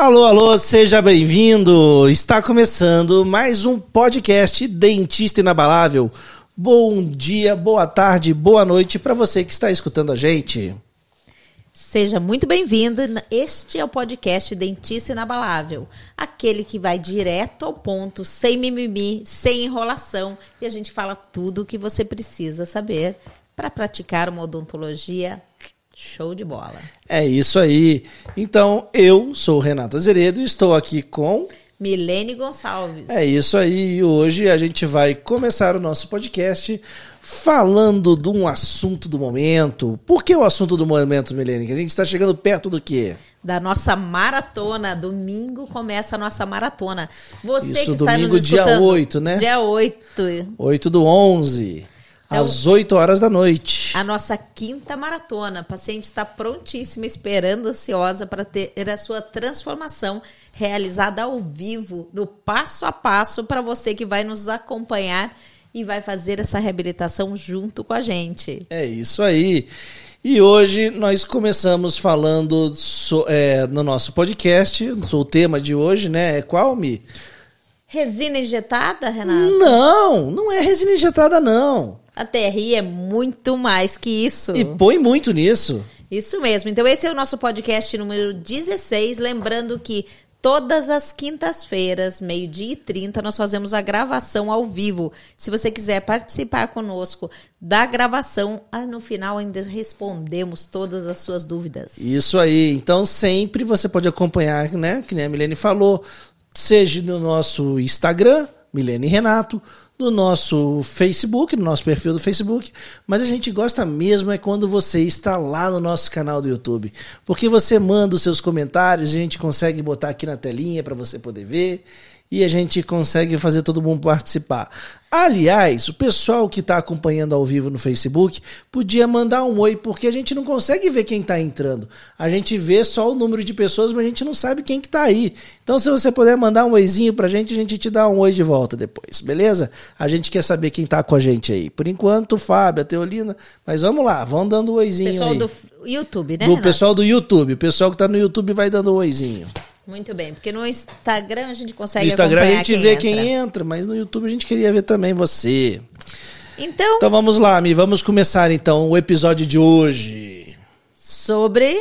Alô, alô, seja bem-vindo! Está começando mais um podcast Dentista Inabalável. Bom dia, boa tarde, boa noite para você que está escutando a gente. Seja muito bem-vindo. Este é o podcast Dentista Inabalável, aquele que vai direto ao ponto, sem mimimi, sem enrolação, e a gente fala tudo o que você precisa saber para praticar uma odontologia Show de bola. É isso aí. Então, eu sou o Renato Azeredo e estou aqui com. Milene Gonçalves. É isso aí. E hoje a gente vai começar o nosso podcast falando de um assunto do momento. Por que o assunto do momento, Milene? Que a gente está chegando perto do quê? Da nossa maratona. Domingo começa a nossa maratona. Você Isso, que está domingo, nos escutando, dia 8, né? Dia 8. 8 do 11. Então, às 8 horas da noite. A nossa quinta maratona. A paciente está prontíssima, esperando, ansiosa para ter a sua transformação realizada ao vivo, no passo a passo, para você que vai nos acompanhar e vai fazer essa reabilitação junto com a gente. É isso aí. E hoje nós começamos falando so, é, no nosso podcast. O tema de hoje, né? É qual, Mi? Resina injetada, Renato? Não, não é resina injetada, não. A TRI é muito mais que isso. E põe muito nisso. Isso mesmo. Então, esse é o nosso podcast número 16. Lembrando que todas as quintas-feiras, meio-dia e 30, nós fazemos a gravação ao vivo. Se você quiser participar conosco da gravação, ah, no final ainda respondemos todas as suas dúvidas. Isso aí. Então, sempre você pode acompanhar, né? Que nem a Milene falou, seja no nosso Instagram, Milene Renato, no nosso Facebook, no nosso perfil do Facebook, mas a gente gosta mesmo é quando você está lá no nosso canal do YouTube, porque você manda os seus comentários, a gente consegue botar aqui na telinha para você poder ver e a gente consegue fazer todo mundo participar. Aliás, o pessoal que está acompanhando ao vivo no Facebook podia mandar um oi, porque a gente não consegue ver quem está entrando. A gente vê só o número de pessoas, mas a gente não sabe quem que está aí. Então, se você puder mandar um oizinho para a gente, a gente te dá um oi de volta depois, beleza? A gente quer saber quem está com a gente aí. Por enquanto, o Fábio, a Teolina, mas vamos lá, vão dando um oizinho pessoal aí. do YouTube, né, Do Renato? pessoal do YouTube. O pessoal que está no YouTube vai dando um oizinho. Muito bem, porque no Instagram a gente consegue No Instagram a gente quem vê entra. quem entra, mas no YouTube a gente queria ver também você. Então, Então vamos lá, Mi, vamos começar então o episódio de hoje sobre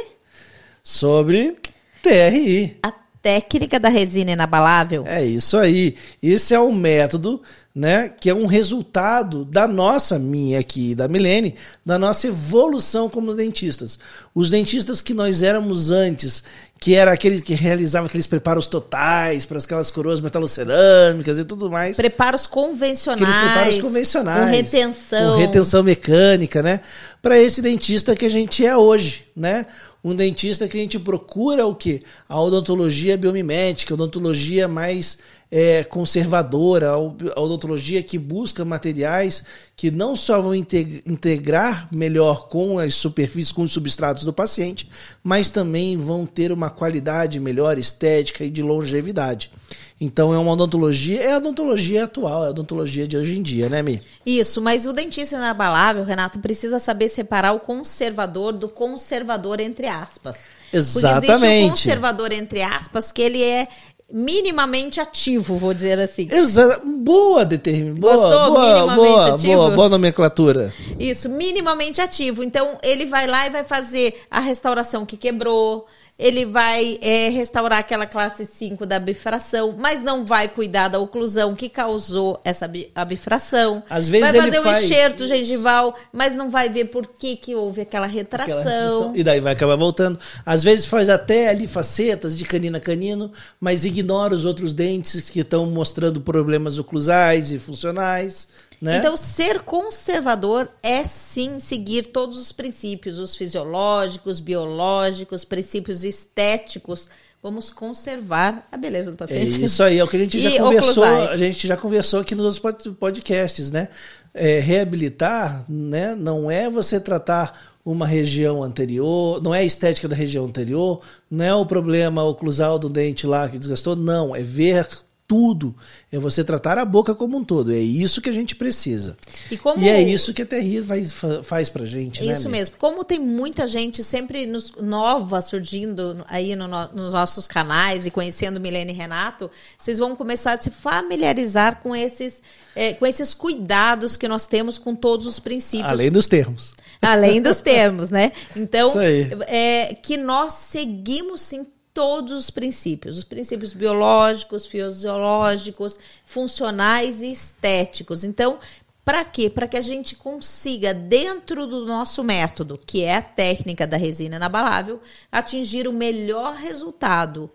sobre TRI. a técnica da resina inabalável. É isso aí. Esse é o método, né, que é um resultado da nossa, minha aqui, da Milene, da nossa evolução como dentistas. Os dentistas que nós éramos antes, que era aquele que realizava aqueles preparos totais para aquelas coroas metalocerâmicas e tudo mais. Preparos convencionais. Aqueles preparos convencionais. Com retenção. Com retenção mecânica, né? Para esse dentista que a gente é hoje, né? Um dentista que a gente procura o quê? A odontologia biomimética, a odontologia mais é, conservadora, a odontologia que busca materiais que não só vão integ- integrar melhor com as superfícies, com os substratos do paciente, mas também vão ter uma qualidade melhor estética e de longevidade. Então é uma odontologia, é a odontologia atual, é a odontologia de hoje em dia, né, Mi? Isso, mas o dentista inabalável, Renato, precisa saber separar o conservador do conservador, entre aspas. Porque existe o Exatamente. conservador, entre aspas, que ele é minimamente ativo, vou dizer assim. Exato. Boa determinação. Boa, Gostou? boa, boa, ativo? boa, boa nomenclatura. Isso, minimamente ativo. Então, ele vai lá e vai fazer a restauração que quebrou. Ele vai é, restaurar aquela classe 5 da bifração, mas não vai cuidar da oclusão que causou essa bifração. Às vezes vai ele fazer o faz enxerto gengival, mas não vai ver por que, que houve aquela retração. Aquela retenção. E daí vai acabar voltando. Às vezes faz até ali facetas de canino a canino, mas ignora os outros dentes que estão mostrando problemas oclusais e funcionais. Né? Então, ser conservador é sim seguir todos os princípios, os fisiológicos, biológicos, princípios estéticos. Vamos conservar a beleza do É paciente. isso aí, é o que a gente já E conversou, oclusais. a gente já conversou aqui nos outros pod- podcasts, né? É, reabilitar, né, não é você tratar uma região anterior, não é a estética da região anterior, não é o problema oclusal do dente lá que desgastou, não, é ver tudo. É você tratar a boca como um todo. É isso que a gente precisa. E, como... e é isso que a Terri faz, pra gente, é né? Isso Mi? mesmo. Como tem muita gente sempre nos, nova surgindo aí no, no, nos nossos canais e conhecendo Milene e Renato, vocês vão começar a se familiarizar com esses, é, com esses cuidados que nós temos com todos os princípios. Além dos termos. Além dos termos, né? Então, é, que nós seguimos sim todos os princípios, os princípios biológicos, fisiológicos, funcionais e estéticos. Então, para quê? Para que a gente consiga, dentro do nosso método, que é a técnica da resina inabalável, atingir o melhor resultado.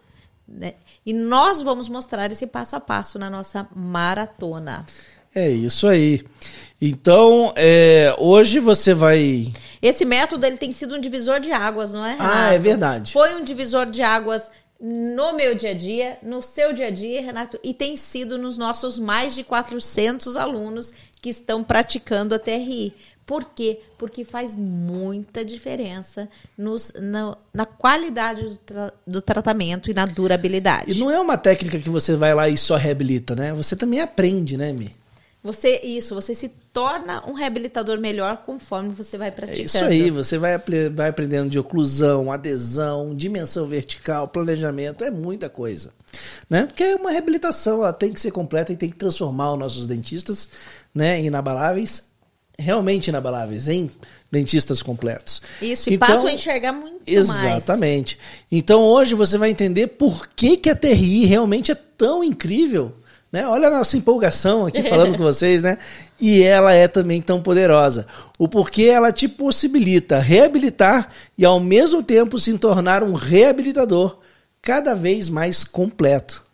Né? E nós vamos mostrar esse passo a passo na nossa maratona. É isso aí. Então, é, hoje você vai. Esse método ele tem sido um divisor de águas, não é? Ah, Renato? é verdade. Foi um divisor de águas no meu dia a dia, no seu dia a dia, Renato, e tem sido nos nossos mais de 400 alunos que estão praticando a TRI. Por quê? Porque faz muita diferença nos, na, na qualidade do, tra- do tratamento e na durabilidade. E não é uma técnica que você vai lá e só reabilita, né? Você também aprende, né, Mi? Você, isso, você se torna um reabilitador melhor conforme você vai É praticando. isso aí, você vai, vai aprendendo de oclusão, adesão, dimensão vertical, planejamento, é muita coisa. Né? Porque é uma reabilitação, ela tem que ser completa e tem que transformar os nossos dentistas né, inabaláveis, realmente inabaláveis, em dentistas completos. Isso, e Então, passam a enxergar muito mais. Exatamente. Então hoje você vai entender por que, que a TRI realmente é tão incrível. Né? Olha a nossa empolgação aqui falando com vocês, né? E ela é também tão poderosa. O porquê ela te possibilita reabilitar e ao mesmo tempo se tornar um reabilitador cada vez mais completo.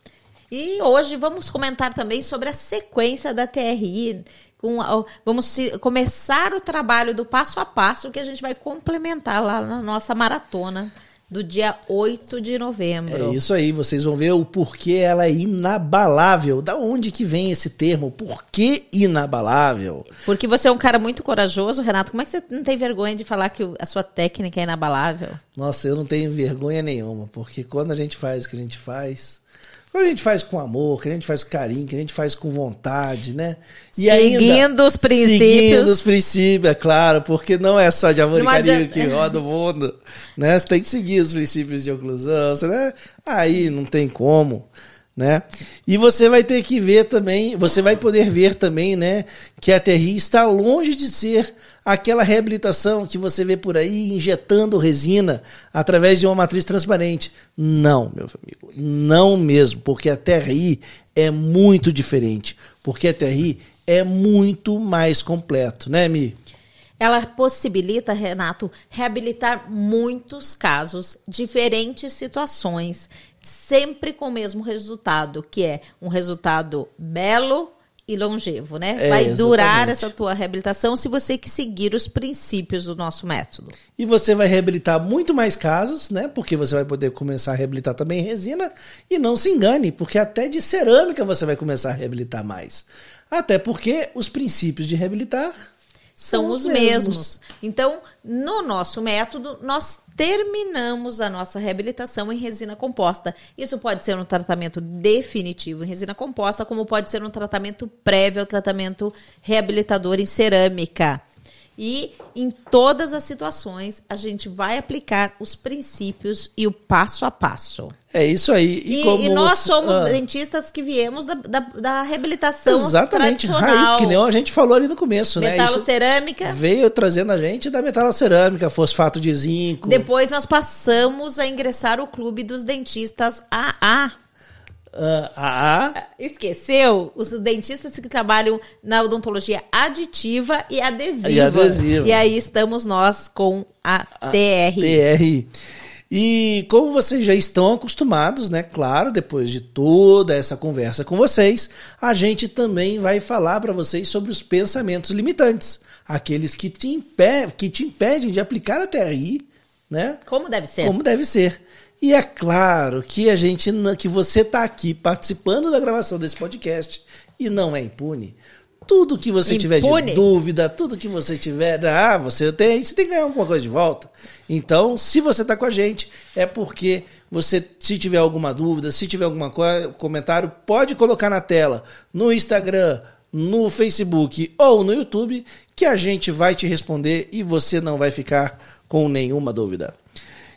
E hoje vamos comentar também sobre a sequência da TRI. Com vamos começar o trabalho do passo a passo que a gente vai complementar lá na nossa maratona do dia 8 de novembro. É isso aí, vocês vão ver o porquê ela é inabalável. Da onde que vem esse termo? Por que inabalável? Porque você é um cara muito corajoso, Renato. Como é que você não tem vergonha de falar que a sua técnica é inabalável? Nossa, eu não tenho vergonha nenhuma, porque quando a gente faz o que a gente faz, quando a gente faz com amor, que a gente faz com carinho, que a gente faz com vontade, né? Seguindo os princípios. Seguindo os princípios, é claro, porque não é só de amor Não e carinho adianta- que roda o mundo, né? Você tem que seguir os princípios de oclusão, você, né? Aí não tem como. Né? E você vai ter que ver também, você vai poder ver também, né, que a TRI está longe de ser aquela reabilitação que você vê por aí injetando resina através de uma matriz transparente. Não, meu amigo, não mesmo, porque a TRI é muito diferente, porque a TRI é muito mais completo, né, Mi? Ela possibilita, Renato, reabilitar muitos casos, diferentes situações, sempre com o mesmo resultado, que é um resultado belo e longevo, né? É, Vai durar exatamente. essa tua reabilitação se você que seguir os princípios do nosso método. E você vai reabilitar muito mais casos, né? Porque você vai poder começar a reabilitar também resina. E não se engane, porque até de cerâmica você vai começar a reabilitar mais. Até porque os princípios de reabilitar São os mesmos. Então, no nosso método, nós terminamos a nossa reabilitação em resina composta. Isso pode ser um tratamento definitivo em resina composta, como pode ser um tratamento prévio ao tratamento reabilitador em cerâmica. E em todas as situações, a gente vai aplicar os princípios e o passo a passo. É isso aí. E, como e nós somos Ah, dentistas que viemos da, da, da reabilitação Exatamente, tradicional. raiz, que nem a gente falou ali no começo, né? Isso Metalocerâmica. veio trazendo a gente da metalocerâmica, fosfato de zinco. Depois nós passamos a ingressar o clube dos dentistas AA. ah, ah, Esqueceu? Os dentistas que trabalham na odontologia aditiva e adesiva. E adesiva. E aí estamos nós com a a TR. TR. E como vocês já estão acostumados, né? Claro, depois de toda essa conversa com vocês, a gente também vai falar para vocês sobre os pensamentos limitantes, aqueles que te, impe que te impedem de aplicar a TRI, né? Como deve ser? Como deve ser. E é claro que a gente que você está aqui participando da gravação desse podcast e não é impune. Tudo que você tiver Impune? de dúvida, tudo que você tiver, ah, você tem, você tem que ganhar alguma coisa de volta. Então, se você está com a gente, é porque Você, se tiver alguma dúvida, se tiver algum comentário, pode colocar na tela, no Instagram, no Facebook ou no YouTube, que a gente vai te responder e você não vai ficar com nenhuma dúvida.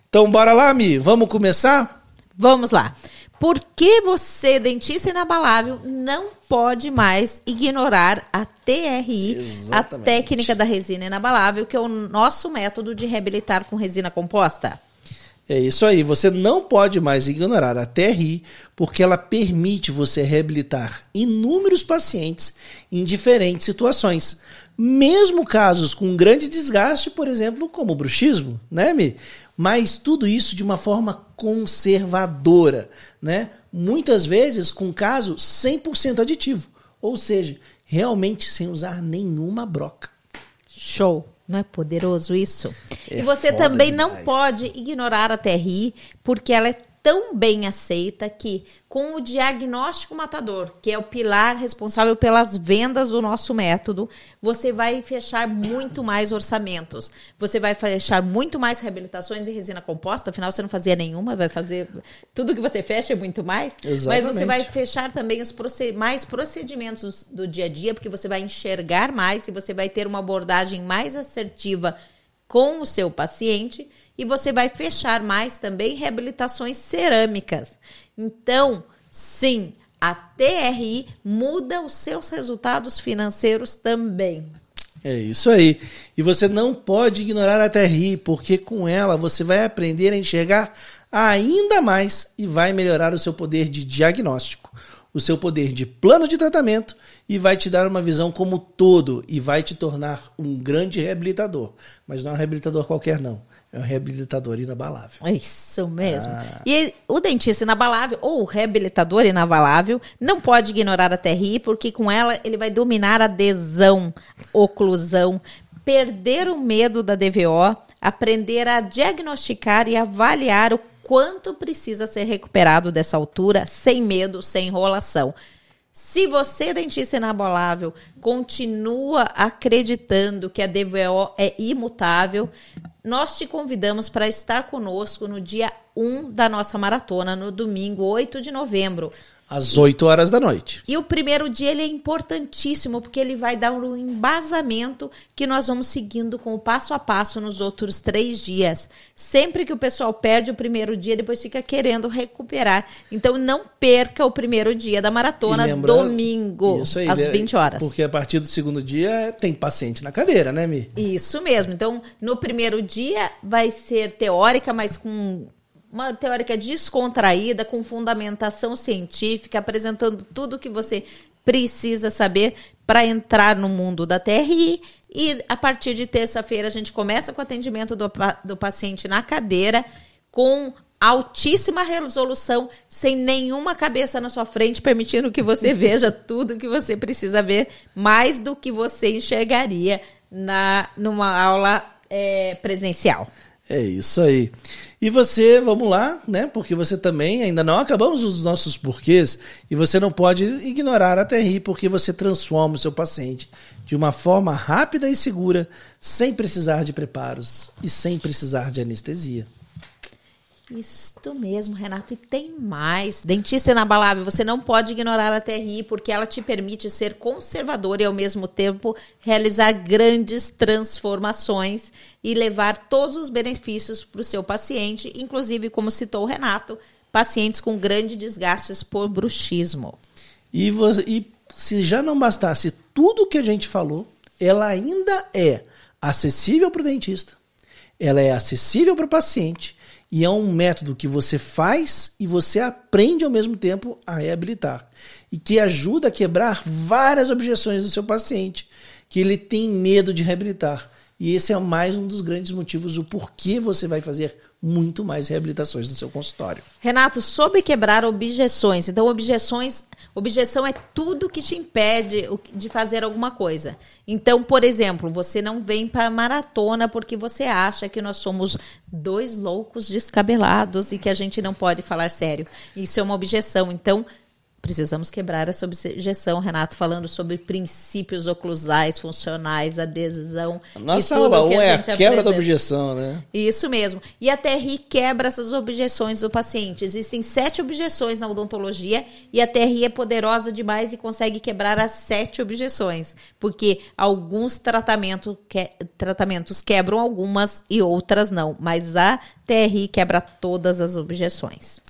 Então, bora lá, Mi, vamos começar? Vamos lá. Por que você, dentista inabalável, não pode mais ignorar a TRI, Exatamente. a técnica da resina inabalável, que é o nosso método de reabilitar com resina composta? É isso aí, você não pode mais ignorar a TRI, porque ela permite você reabilitar inúmeros pacientes em diferentes situações. Mesmo casos com grande desgaste, por exemplo, como bruxismo, né, Mi? Mas tudo isso de uma forma conservadora, né? Muitas vezes com caso 100% aditivo, ou seja, realmente sem usar nenhuma broca. Show! Não é poderoso isso? É e você também demais. não pode ignorar a TRI, porque ela é tão bem aceita que, com o diagnóstico matador, que é o pilar responsável pelas vendas do nosso método, você vai fechar muito mais orçamentos. Você vai fechar muito mais reabilitações em resina composta, afinal você não fazia nenhuma, vai fazer tudo que você fecha é muito mais. Exatamente. Mas você vai fechar também os proced mais procedimentos do dia a dia, porque você vai enxergar mais e você vai ter uma abordagem mais assertiva com o seu paciente e você vai fechar mais também reabilitações cerâmicas. Então, sim, a TRI muda os seus resultados financeiros também. É isso aí. E você não pode ignorar a TRI, porque com ela você vai aprender a enxergar ainda mais e vai melhorar o seu poder de diagnóstico, o seu poder de plano de tratamento e vai te dar uma visão como todo e vai te tornar um grande reabilitador. Mas não é um reabilitador qualquer, não. É um reabilitador inabalável. Isso mesmo. Ah. E o dentista inabalável, ou o reabilitador inabalável, não pode ignorar a TRI, porque com ela ele vai dominar a adesão, oclusão, perder o medo da DVO, aprender a diagnosticar e avaliar o quanto precisa ser recuperado dessa altura, sem medo, sem enrolação. Se você, dentista inabalável, continua acreditando que a DVO é imutável, nós te convidamos para estar conosco no dia 1 da nossa maratona, no domingo 8 de novembro. Às 8 horas da noite. E o primeiro dia ele é importantíssimo, porque ele vai dar um embasamento que nós vamos seguindo com o passo a passo nos outros três dias. Sempre que o pessoal perde o primeiro dia, depois fica querendo recuperar. Então não perca o primeiro dia da maratona, domingo, aí, às 20 horas. Porque a partir do segundo dia tem paciente na cadeira, né, Mi? Isso mesmo. Então, no primeiro dia vai ser teórica, mas com uma teórica descontraída, com fundamentação científica, apresentando tudo o que você precisa saber para entrar no mundo da TRI. E a partir de terça-feira a gente começa com o atendimento do, do paciente na cadeira, com altíssima resolução, sem nenhuma cabeça na sua frente, permitindo que você veja tudo que você precisa ver, mais do que você enxergaria na, numa aula é, presencial. É isso aí. E você, vamos lá, né? Porque você também, ainda não acabamos os nossos porquês, e você não pode ignorar a TRI, porque você transforma o seu paciente de uma forma rápida e segura, sem precisar de preparos e sem precisar de anestesia. Isto mesmo, Renato. E tem mais. Dentista inabalável, você não pode ignorar a TRI porque ela te permite ser conservador e ao mesmo tempo realizar grandes transformações e levar todos os benefícios para o seu paciente, inclusive, como citou o Renato, pacientes com grandes desgastes por bruxismo. E, você, e se já não bastasse tudo que a gente falou, ela ainda é acessível para o dentista, ela é acessível para o paciente e é um método que você faz e você aprende ao mesmo tempo a reabilitar. E que ajuda a quebrar várias objeções do seu paciente, que ele tem medo de reabilitar. E esse é mais um dos grandes motivos do porquê você vai fazer muito mais reabilitações no seu consultório. Renato, sobre quebrar objeções. Então, objeções, objeção é tudo que te impede de fazer alguma coisa. Então, por exemplo, você não vem para maratona porque você acha que nós somos dois loucos descabelados e que a gente não pode falar sério. Isso é uma objeção. Então, Precisamos quebrar essa objeção, Renato, falando sobre princípios oclusais, funcionais, adesão. Nossa aula 1 um é a quebra apresenta. da objeção, né? Isso mesmo. E a TRI quebra essas objeções do paciente. Existem sete objeções na odontologia e a TRI é poderosa demais e consegue quebrar as sete objeções. Porque alguns tratamentos, que, tratamentos quebram algumas e outras não. Mas a TRI quebra todas as objeções.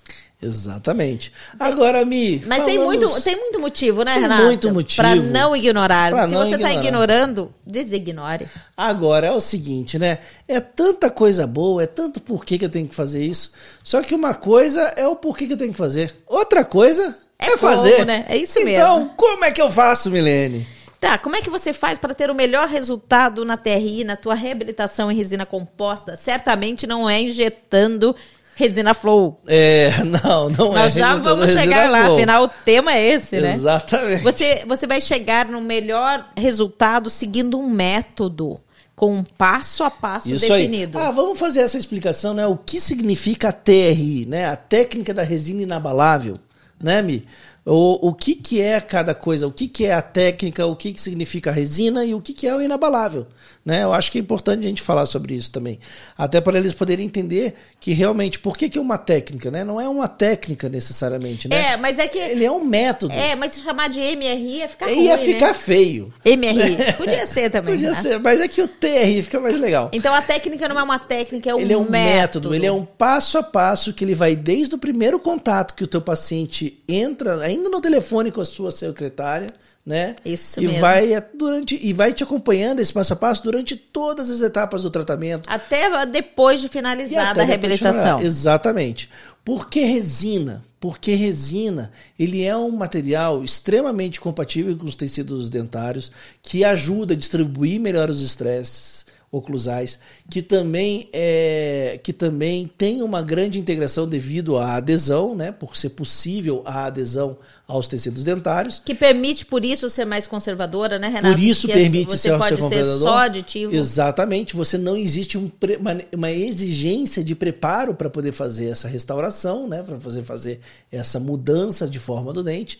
Exatamente. Agora, Mi. Mas falamos... tem, muito, tem muito motivo, né, tem Renato? Muito motivo. Para não ignorar. Pra Se não você está ignorando, designore. Agora, é o seguinte, né? É tanta coisa boa, é tanto porquê que eu tenho que fazer isso. Só que uma coisa é o porquê que eu tenho que fazer. Outra coisa é, É fazer. como, né? É isso então, mesmo. como é que eu faço, Milene? Tá, como é que você faz para ter o melhor resultado na TRI, na tua reabilitação em resina composta? Certamente não é injetando resina flow. É, não, não é. Nós já vamos chegar lá, flow. afinal o tema é esse, né? Exatamente. Você, você vai chegar no melhor resultado seguindo um método, com um passo a passo Isso definido. aí. Ah, vamos fazer essa explicação, né? O que significa a TRI, né? A técnica da resina inabalável, né, Mi? O, o que, que é cada coisa, o que, que é a técnica, o que, que significa a resina e o que, que é o inabalável. Né? Eu acho que é importante a gente falar sobre isso também. Até para eles poderem entender que realmente, por que, que é uma técnica? Né? Não é uma técnica necessariamente, né? É, mas é que. Ele é um método. É, mas se chamar de MRI ia ficar ia ruim, ficar né? feio. MRI. Podia ser também. Podia né? ser, mas é que o TRI fica mais legal. Então a técnica não é uma técnica, é um ele é um método. método. ele é um passo a passo que ele vai desde o primeiro contato que o teu paciente entra, ainda no telefone com a sua secretária, né? Isso e mesmo. vai é, durante e vai te acompanhando esse passo a passo durante todas as etapas do tratamento. Até depois de finalizada a de reabilitação. finalizar. Exatamente. Por que resina? Porque resina, ele é um material extremamente compatível com os tecidos dentários, que ajuda a distribuir melhor os estresses oclusais, que também é, que também tem uma grande integração devido à adesão, né, por ser possível a adesão aos tecidos dentários. Que permite, por isso, ser mais conservadora, né, Renato? Por isso Porque permite você ser, pode ser ser conservador. só aditivo. Exatamente. Você não existe um uma, uma exigência de preparo para poder fazer essa restauração, né? Para fazer, fazer essa mudança de forma do dente.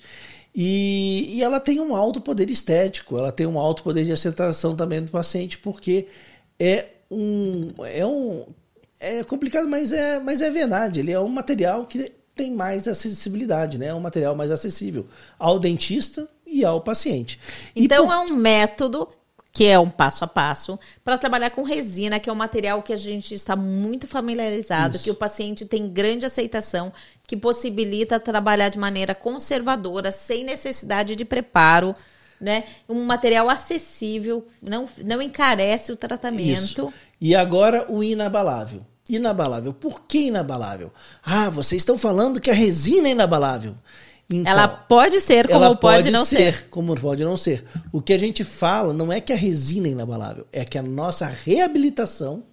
E, e ela tem um alto poder estético, ela tem um alto poder de aceitação também do paciente, porque é um. É um. É complicado, mas é, mas é verdade. Ele é um material que tem mais acessibilidade, né? É um material mais acessível ao dentista e ao paciente. Então por- é um método que é um passo a passo para trabalhar com resina, que é um material que a gente está muito familiarizado, Isso. que o paciente tem grande aceitação, que possibilita trabalhar de maneira conservadora, sem necessidade de preparo, né? Um material acessível, não, não encarece o tratamento. Isso. E agora o inabalável. Inabalável. Por que inabalável? Ah, vocês estão falando que a resina é inabalável. Então, Ela pode ser como ela pode, não ser. Como pode não ser. O que a gente fala não é que a resina é inabalável, é que a nossa reabilitação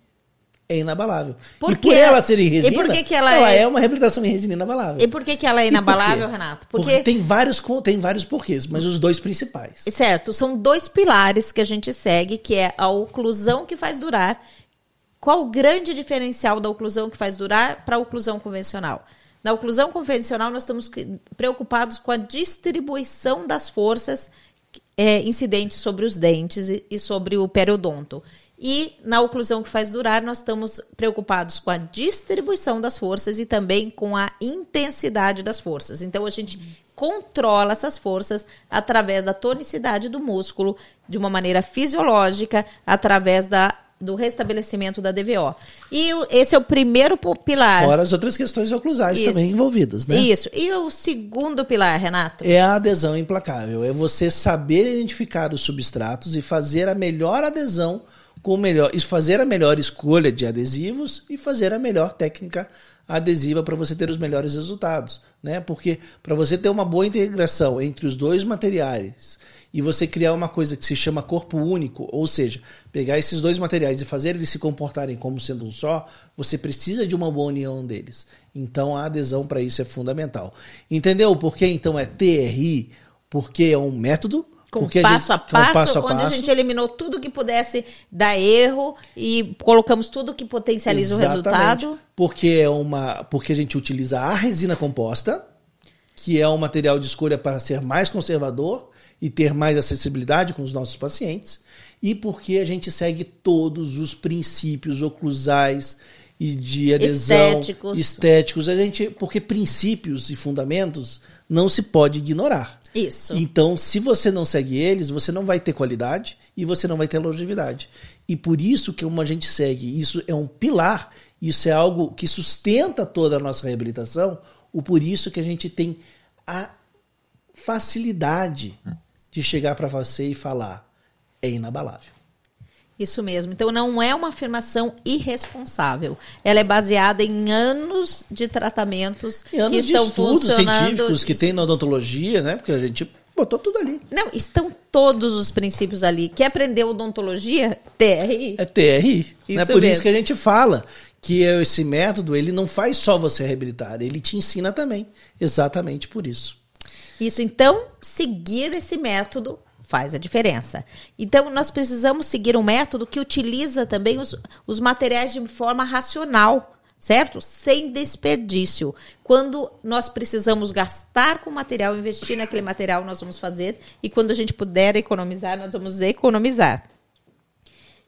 é inabalável. Por e por ela ser em E resina, por que que ela é- é uma reabilitação em resina inabalável. E por que, que ela é por inabalável, quê? Renato? Porque, tem vários tem vários porquês, mas os dois principais. Certo, são dois pilares que a gente segue, que é a oclusão que faz durar. Qual o grande diferencial da oclusão que faz durar para a oclusão convencional? Na oclusão convencional, nós estamos preocupados com a distribuição das forças é, incidentes sobre os dentes e, e sobre o periodonto. E na oclusão que faz durar, nós estamos preocupados com a distribuição das forças e também com a intensidade das forças. Então, a gente controla essas forças através da tonicidade do músculo, de uma maneira fisiológica, através da, do restabelecimento da DVO. E esse é o primeiro pilar. Fora as outras questões oclusais Isso. também envolvidas, né? Isso. E o segundo pilar, Renato? É a adesão implacável. É você saber identificar os substratos e fazer a melhor adesão com melhor, fazer a melhor escolha de adesivos e fazer a melhor técnica adesiva para você ter os melhores resultados, né? Porque para você ter uma boa integração entre os dois materiais e você criar uma coisa que se chama corpo único, ou seja, pegar esses dois materiais e fazer eles se comportarem como sendo um só, você precisa de uma boa união deles. Então a adesão para isso é fundamental. Entendeu por que então é TRI? Porque é um método Com porque passo, a gente- com passo, passo a onde a passo. gente eliminou tudo que pudesse dar erro e colocamos tudo que potencializa o Exatamente. resultado. Porque é uma, porque a gente utiliza a resina composta, que é um material de escolha para ser mais conservador e ter mais acessibilidade com os nossos pacientes, e porque a gente segue todos os princípios oclusais e de adesão Estéticos. estéticos. A gente, porque princípios e fundamentos não se pode ignorar. Isso. Então, se você não segue eles, você não vai ter qualidade e você não vai ter longevidade. E por isso que uma gente segue, isso é um pilar, isso é algo que sustenta toda a nossa reabilitação, o por isso que a gente tem a facilidade de chegar para você e falar é inabalável. Isso mesmo. Então não é uma afirmação irresponsável. Ela é baseada em anos de tratamentos E anos que de estão estudos funcionando. científicos que tem na odontologia, né? Porque a gente botou tudo ali. Não, estão todos os princípios ali. Quer aprender odontologia? TRI. É TRI. né? Isso Por mesmo. isso que a gente fala que esse método ele não faz só você reabilitar, ele te ensina também. Exatamente por isso. Isso, então, seguir esse método faz a diferença. Então, nós precisamos seguir um método que utiliza também os, os materiais de forma racional, certo? Sem desperdício. Quando nós precisamos gastar com material, investir naquele material, nós vamos fazer. E quando a gente puder economizar, nós vamos economizar.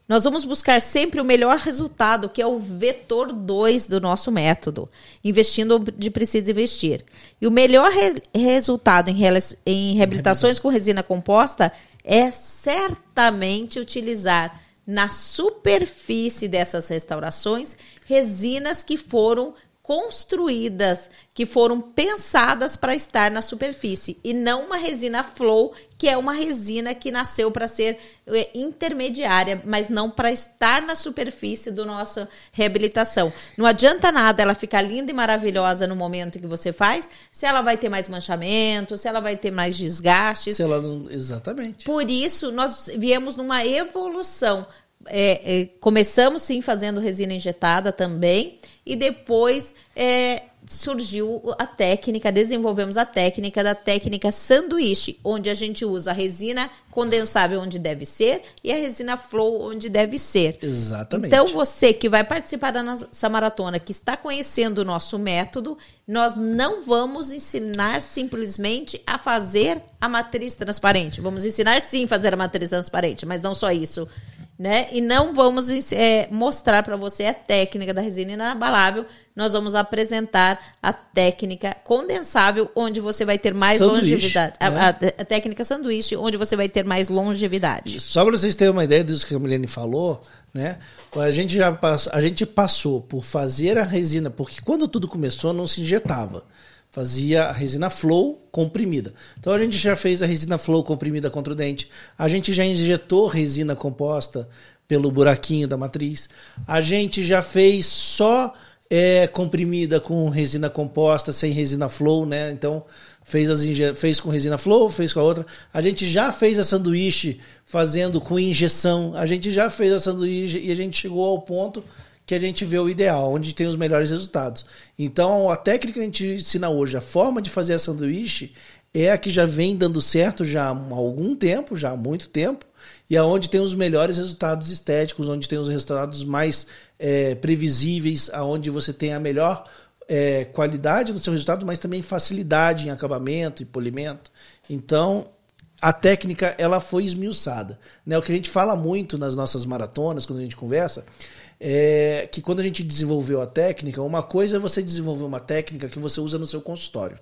Nós vamos buscar sempre o melhor resultado, que é o vetor 2 do nosso método, investindo onde precisa investir. E o melhor re- resultado em, em reabilitações com resina composta é certamente utilizar na superfície dessas restaurações resinas que foram construídas, que foram pensadas para estar na superfície e não uma resina flow, que é uma resina que nasceu para ser é, intermediária, mas não para estar na superfície do nossa reabilitação. Não adianta nada ela ficar linda e maravilhosa no momento que você faz, se ela vai ter mais manchamento, se ela vai ter mais desgastes. Se ela não... Exatamente. Por isso, nós viemos numa evolução. É, é, começamos sim fazendo resina injetada também, e depois é, surgiu a técnica, desenvolvemos a técnica da técnica sanduíche, onde a gente usa a resina condensável onde deve ser e a resina flow onde deve ser. Exatamente. Então, você que vai participar da nossa maratona, que está conhecendo o nosso método, nós não vamos ensinar simplesmente a fazer a matriz transparente. Vamos ensinar sim a fazer a matriz transparente, mas não só isso. Né? E não vamos é, mostrar para você a técnica da resina inabalável. Nós vamos apresentar a técnica condensável, onde você vai ter mais Sanduíche, longevidade. A- né? A, a técnica sanduíche, onde você vai ter mais longevidade. Só para vocês terem uma ideia disso que a Milene falou, né? A gente já passou, a gente passou por fazer a resina, porque quando tudo começou não se injetava. Fazia a resina flow comprimida. Então a gente já fez a resina flow comprimida contra o dente. A gente já injetou resina composta pelo buraquinho da matriz. A gente já fez só é, comprimida com resina composta, sem resina flow, né? Então fez, as fez com resina flow, fez com a outra. A gente já fez a sanduíche fazendo com injeção. A gente já fez a sanduíche e a gente chegou ao ponto que a gente vê o ideal, onde tem os melhores resultados. Então, a técnica que a gente ensina hoje, a forma de fazer a sanduíche, é a que já vem dando certo já há algum tempo, já há muito tempo, e aonde tem os melhores resultados estéticos, onde tem os resultados mais é, previsíveis, aonde você tem a melhor é, qualidade no seu resultado, mas também facilidade em acabamento e polimento. Então, a técnica ela foi esmiuçada. Né? O que a gente fala muito nas nossas maratonas, quando a gente conversa, é que quando a gente desenvolveu a técnica, uma coisa é você desenvolver uma técnica que você usa no seu consultório.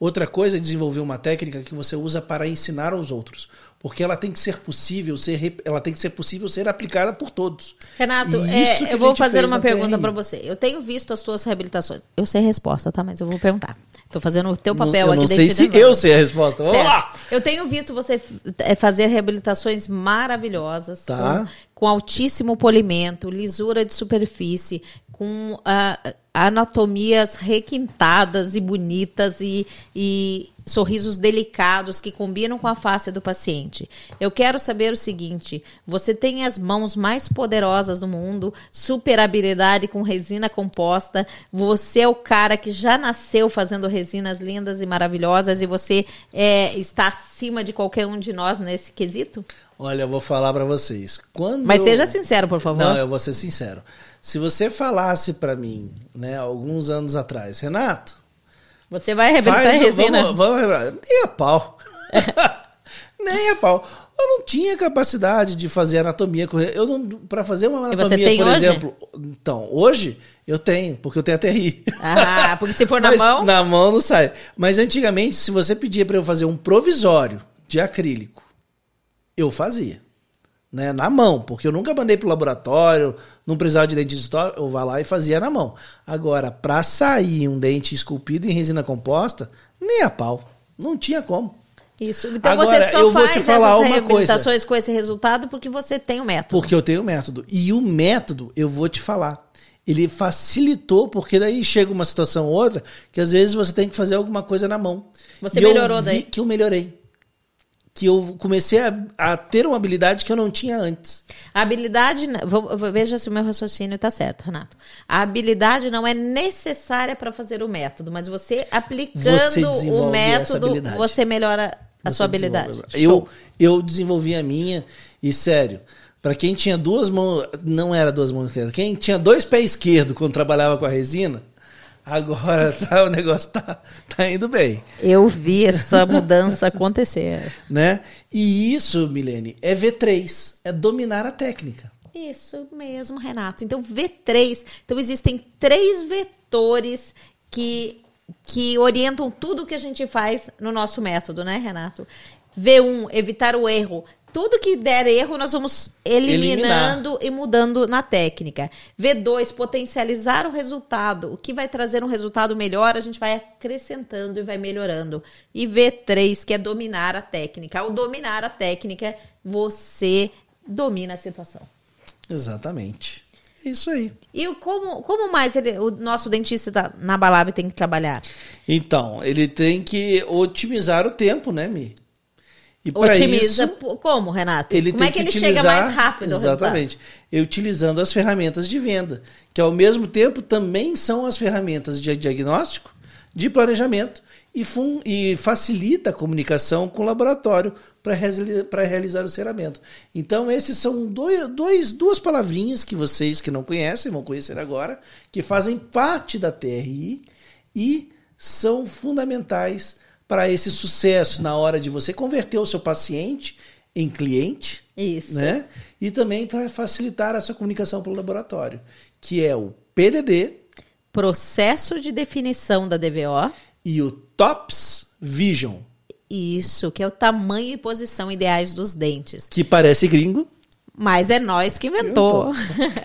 Outra coisa é desenvolver uma técnica que você usa para ensinar aos outros, porque ela tem que ser possível ser, ela tem que ser possível ser aplicada por todos. Renato, é, eu vou fazer uma pergunta para você. Eu tenho visto as tuas reabilitações. Eu sei a resposta, tá? Mas eu vou perguntar. Tô fazendo o teu papel eu aqui não de sei se eu sei a resposta. Vamos Certo. lá. Eu tenho visto você é, fazer reabilitações maravilhosas, Tá. com, com altíssimo polimento, lisura de superfície, com ah, anatomias requintadas e bonitas e, e sorrisos delicados que combinam com a face do paciente. Eu quero saber o seguinte: você tem as mãos mais poderosas do mundo, super habilidade com resina composta. Você é o cara que já nasceu fazendo resinas lindas e maravilhosas e você é, está acima de qualquer um de nós nesse quesito? Olha, eu vou falar para vocês. Quando Mas eu- seja sincero, por favor. Não, eu vou ser sincero. Se você falasse para mim, né, alguns anos atrás, Renato, Você vai arrebentar a Faz o- resina. Vamos, vamos arrebentar. Nem a pau. Nem a pau. Eu não tinha capacidade de fazer anatomia. Eu não para fazer uma anatomia, você tem por hoje? exemplo. Então, hoje eu tenho, porque eu tenho a TRI. Ah, porque se for na Mas mão. Na mão não sai. Mas antigamente, se você pedia para eu fazer um provisório de acrílico, eu fazia. Né, na mão, porque eu nunca mandei pro laboratório, não precisava de dente de história, eu vá lá e fazia na mão. Agora, para sair um dente esculpido em resina composta, nem a pau. Não tinha como. Isso. Então Agora, você só eu vou faz te falar essas reabilitações com esse resultado porque você tem o método. Porque eu tenho método. E o método, eu vou te falar, ele facilitou, porque daí chega uma situação ou outra que às vezes você tem que fazer alguma coisa na mão. Você E eu melhorou vi daí? que eu melhorei. Que eu comecei a, a ter uma habilidade que eu não tinha antes. A habilidade, vou- veja se o meu raciocínio está certo, Renato. A habilidade não é necessária para fazer o método, mas você aplicando Você o método, você melhora a Você sua habilidade. Eu, eu desenvolvi a minha, e sério, para quem tinha duas mãos, não era duas mãos esquerdas, quem tinha dois pés esquerdos quando trabalhava com a resina, agora tá, o negócio tá, tá indo bem. Eu vi essa mudança acontecer. né? E isso, Milene, é V3, é dominar a técnica. Isso mesmo, Renato. Então, V3. Então, existem três vetores que, que orientam tudo que a gente faz no nosso método, né, Renato? V1, evitar o erro. Tudo que der erro, nós vamos eliminando e mudando na técnica. V2, potencializar o resultado. O que vai trazer um resultado melhor, a gente vai acrescentando e vai melhorando. E V3, que é dominar a técnica. Ao dominar a técnica, você domina a situação. Exatamente. É isso aí. E como, como mais ele- o nosso dentista da, na Balab tem que trabalhar? Então, ele tem que otimizar o tempo, né, Mi? E Otimiza isso, como, Renato? ele como é que, ele utilizar, chega mais rápido Exatamente. E utilizando as ferramentas de venda, que ao mesmo tempo também são as ferramentas de diagnóstico, de planejamento e, fun- e facilita a comunicação com o laboratório para realizar o ceramento. Então, esses são dois, dois, duas palavrinhas que vocês que não conhecem vão conhecer agora, que fazem parte da TRI e são fundamentais para esse sucesso na hora de você converter o seu paciente em cliente, Isso. né? E também para facilitar a sua comunicação para o laboratório, que é o PDD Processo de definição da DVO. e o TOPS Vision, Isso, que é o tamanho e posição ideais dos dentes. que parece gringo. Mas é nós que inventou.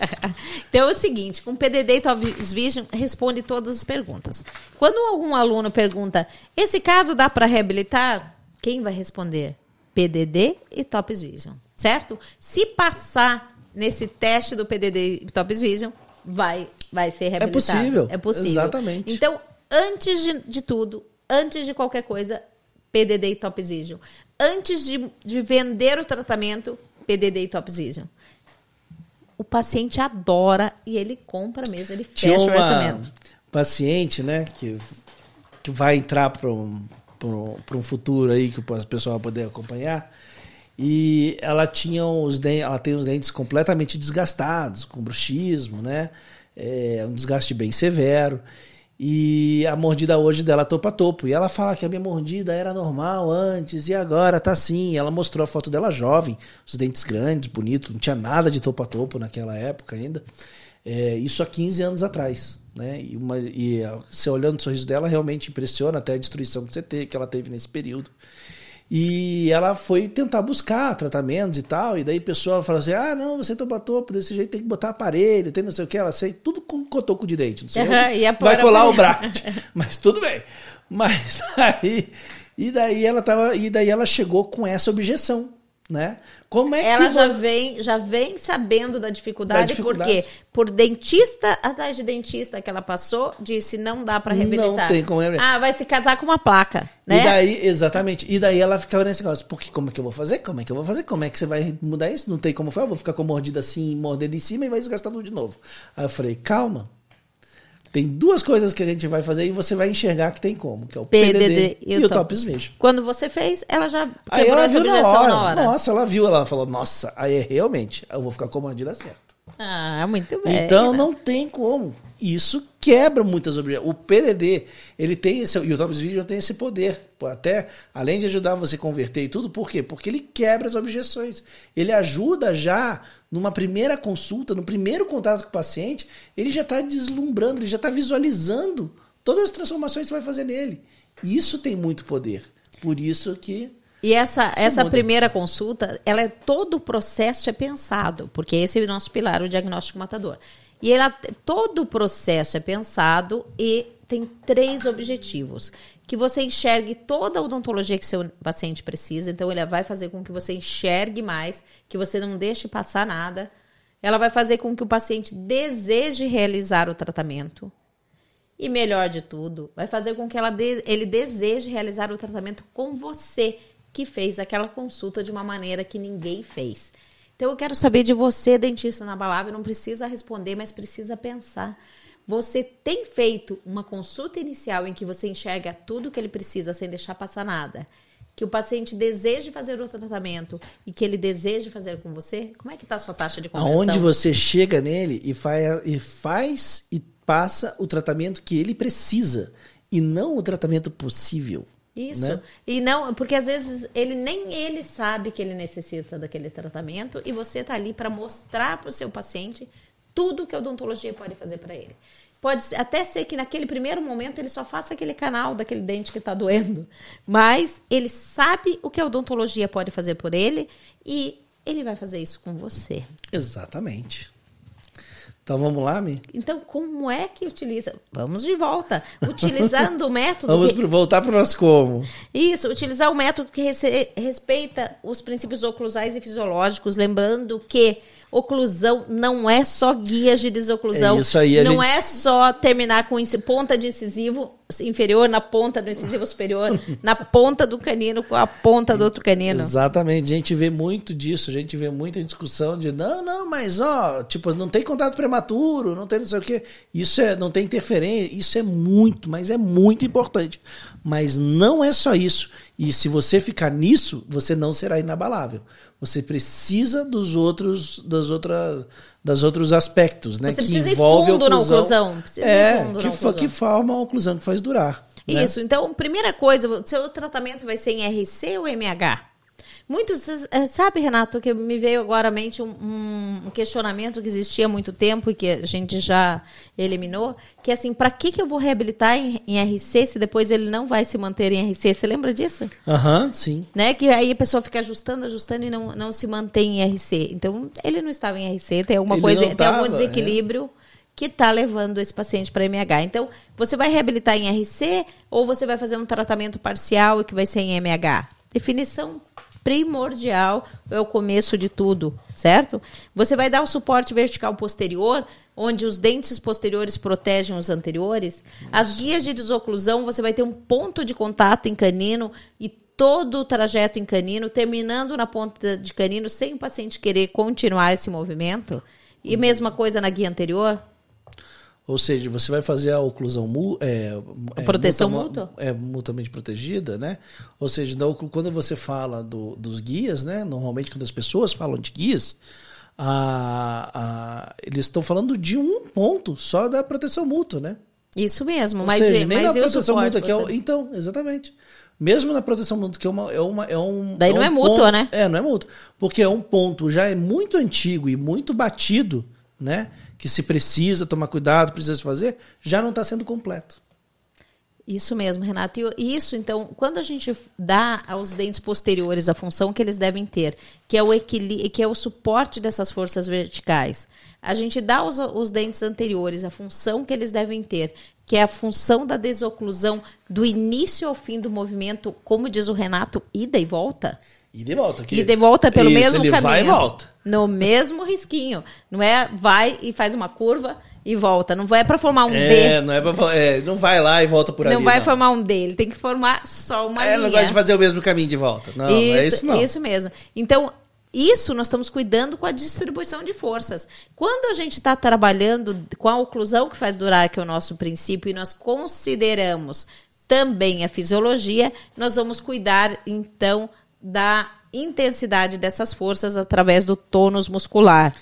então é o seguinte, com PDD e Talvez Vision responde todas as perguntas. Quando algum aluno pergunta, esse caso dá para reabilitar? Quem vai responder? PDD e Tops Vision, certo? Se passar nesse teste do PDD e Tops Vision, vai, vai ser reabilitado. possível, É possível. exatamente. Então, antes de, de tudo, antes de qualquer coisa, PDD e Tops Vision. Antes de, de vender o tratamento, PDD e Tops Vision. O paciente adora e ele compra mesmo, ele Tinha fecha o uma orçamento. paciente, né, que, que vai entrar para um, um, pra um futuro aí que o pessoal vai poder acompanhar. E ela tinha os dentes, ela tem os dentes completamente desgastados, com bruxismo, né? É um desgaste bem severo. E a mordida hoje dela é topo. E ela fala que a minha mordida era normal antes e agora tá assim. Ela mostrou a foto dela jovem, os dentes grandes, bonito, não tinha nada de topo a topo naquela época ainda. É, isso há 15 anos atrás. Né? E, uma, e você olhando o sorriso dela, realmente impressiona até a destruição que, você teve, que ela teve nesse período. E ela foi tentar buscar tratamentos e tal, e daí a pessoa fala assim: ah, não, você topa topo, desse jeito tem que botar aparelho, tem não sei o que, ela sei, tudo com cotoco de dente. Não sei Aham, onde e a vai colar o aparelho. bracket. Mas tudo bem. Mas aí. E daí ela tava. E daí ela chegou com essa objeção. Né? Como é Ela que já vem, já vem sabendo da dificuldade, Da dificuldade. porque por dentista atrás de dentista que ela passou, disse não dá para Não reabilitar. tem como reabilitar. Ah, vai se casar com uma placa, né? E daí, exatamente. E daí ela ficava nesse negócio, porque como é que eu vou fazer? Como é que eu vou fazer? Como é que você vai mudar isso? Não tem como fazer, eu vou ficar com mordida assim, mordendo em cima e vai desgastar tudo de novo. Aí eu falei, calma. Tem duas coisas que a gente vai fazer e você vai enxergar que tem como, que é o PDD, e, o Top Vision. Quando você fez, ela já Aí ela viu na hora. na hora. Nossa, ela viu, ela falou, nossa, aí é realmente, eu vou ficar com a mordida certa. Ah, muito bem. Então não tem como. Isso quebra muitas objeções. O PDD, ele tem esse, e o Top Vision tem esse poder, até além de ajudar você a converter e tudo, por quê? Porque ele quebra as objeções. Ele ajuda já numa primeira consulta, no primeiro contato com o paciente, ele já está deslumbrando, ele já está visualizando todas as transformações que você vai fazer nele. Isso tem muito poder. Por isso que e essa, essa primeira consulta, ela é todo o processo é pensado, porque esse é o nosso pilar, o diagnóstico matador. E ela, todo o processo é pensado e tem três objetivos. Que você enxergue toda a odontologia que seu paciente precisa. Então, ele vai fazer com que você enxergue mais, que você não deixe passar nada. Ela vai fazer com que o paciente deseje realizar o tratamento. E melhor de tudo, vai fazer com que ela de, ele deseje realizar o tratamento com você, que fez aquela consulta de uma maneira que ninguém fez. Então eu quero saber de você, dentista na balada, não precisa responder, mas precisa pensar. Você tem feito uma consulta inicial em que você enxerga tudo que ele precisa sem deixar passar nada? Que o paciente deseje fazer o tratamento e que ele deseje fazer com você? Como é que está a sua taxa de conversão? Aonde você chega nele e faz, e faz e passa o tratamento que ele precisa e não o tratamento possível. Isso. Né? E não, porque às vezes ele nem ele sabe que ele necessita daquele tratamento e você está ali para mostrar para o seu paciente tudo que a odontologia pode fazer para ele. Pode até ser que naquele primeiro momento ele só faça aquele canal daquele dente que está doendo, mas ele sabe o que a odontologia pode fazer por ele e ele vai fazer isso com você. Exatamente. Então vamos lá, Mi? Então, como é que utiliza? Vamos de volta. Utilizando o método. Vamos que... voltar para o nosso como. Isso, utilizar o método que respeita os princípios oclusais e fisiológicos, lembrando que oclusão não é só guias de desoclusão. É isso aí, não gente... é só terminar com ponta de incisivo inferior na ponta do incisivo superior, na ponta do canino com a ponta do outro canino. Exatamente, a gente vê muito disso, a gente vê muita discussão de não, não, mas ó, tipo, não tem contato prematuro, não tem não sei o quê. Isso é, não tem interferência, isso é muito, mas é muito importante. Mas não é só isso. E se você ficar nisso, você não será inabalável. Você precisa dos outros, das outras, das outros aspectos, né? Você que envolve fundo a oclusão. Na oclusão. Precisa é, fundo que, na oclusão. que forma a oclusão que faz durar. Né? Isso. Né? Então, primeira coisa, seu tratamento vai ser em RC ou MH? Muitos, eh, sabe, Renato, que me veio agora à mente um, um, questionamento que existia há muito tempo e que a gente já eliminou, que é assim, para que, que eu vou reabilitar em, em, RC se depois ele não vai se manter em RC? Você lembra disso? Aham, uhum, sim. Né? Que aí a pessoa fica ajustando, ajustando e não, não se mantém em RC. Então, ele não estava em RC, tem alguma ele coisa, tem algum desequilíbrio. É que está levando esse paciente para MH. Então, você vai reabilitar em RC ou você vai fazer um tratamento parcial e que vai ser em MH? Definição primordial, é o começo de tudo, certo? Você vai dar o suporte vertical posterior, onde os dentes posteriores protegem os anteriores. As guias de desoclusão, você vai ter um ponto de contato em canino e todo o trajeto em canino, terminando na ponta de canino, sem o paciente querer continuar esse movimento. E mesma coisa na guia anterior, ou seja, você vai fazer a oclusão é, a proteção é, mútua? É mutuamente protegida, né? Ou seja, então, quando você fala do, dos guias, né? Normalmente quando as pessoas falam de guias, a, a, eles estão falando de um ponto só da proteção mútua, né? Isso mesmo, Ou mas, seja, nem mas na proteção mútua que é então, exatamente. Mesmo na proteção mútua que é uma é uma é um Daí é não um é mútua, ponto, né? É, não é mútua, porque é um ponto já é muito antigo e muito batido, né? Que se precisa tomar cuidado, precisa fazer, já não está sendo completo. Isso mesmo, Renato. E isso, então, quando a gente dá aos dentes posteriores a função que eles devem ter, que é o equilíbrio, que é o suporte dessas forças verticais, a gente dá aos, os dentes anteriores a função que eles devem ter, que é a função da desoclusão do início ao fim do movimento, como diz o Renato, ida e volta. E de volta. Que... E de volta pelo Isso, mesmo ele caminho. vai e volta. No mesmo risquinho. Não é vai e faz uma curva e volta. Não vai para formar um é, D. Não é pra, é, não vai lá e volta por não ali. Vai não vai formar um D. Ele tem que formar só uma é, linha. É, não gosta de fazer o mesmo caminho de volta. Não, isso, não é isso não. Isso mesmo. Então, isso nós estamos cuidando com a distribuição de forças. Quando a gente está trabalhando com a oclusão que faz durar, que é o nosso princípio, e nós consideramos também a fisiologia, nós vamos cuidar, então, da intensidade dessas forças através do tônus muscular.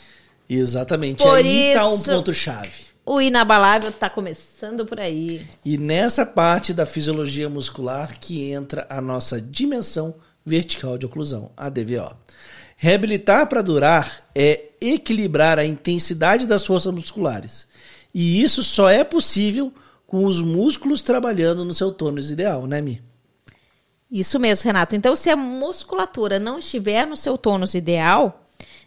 Exatamente. Por Aí está um ponto-chave. o inabalável está começando por aí. E nessa parte da fisiologia muscular que entra a nossa dimensão vertical de oclusão, a DVO. Reabilitar para durar é equilibrar a intensidade das forças musculares. E isso só é possível com os músculos trabalhando no seu tônus ideal, né, Mi? Isso mesmo, Renato. Então, se a musculatura não estiver no seu tônus ideal,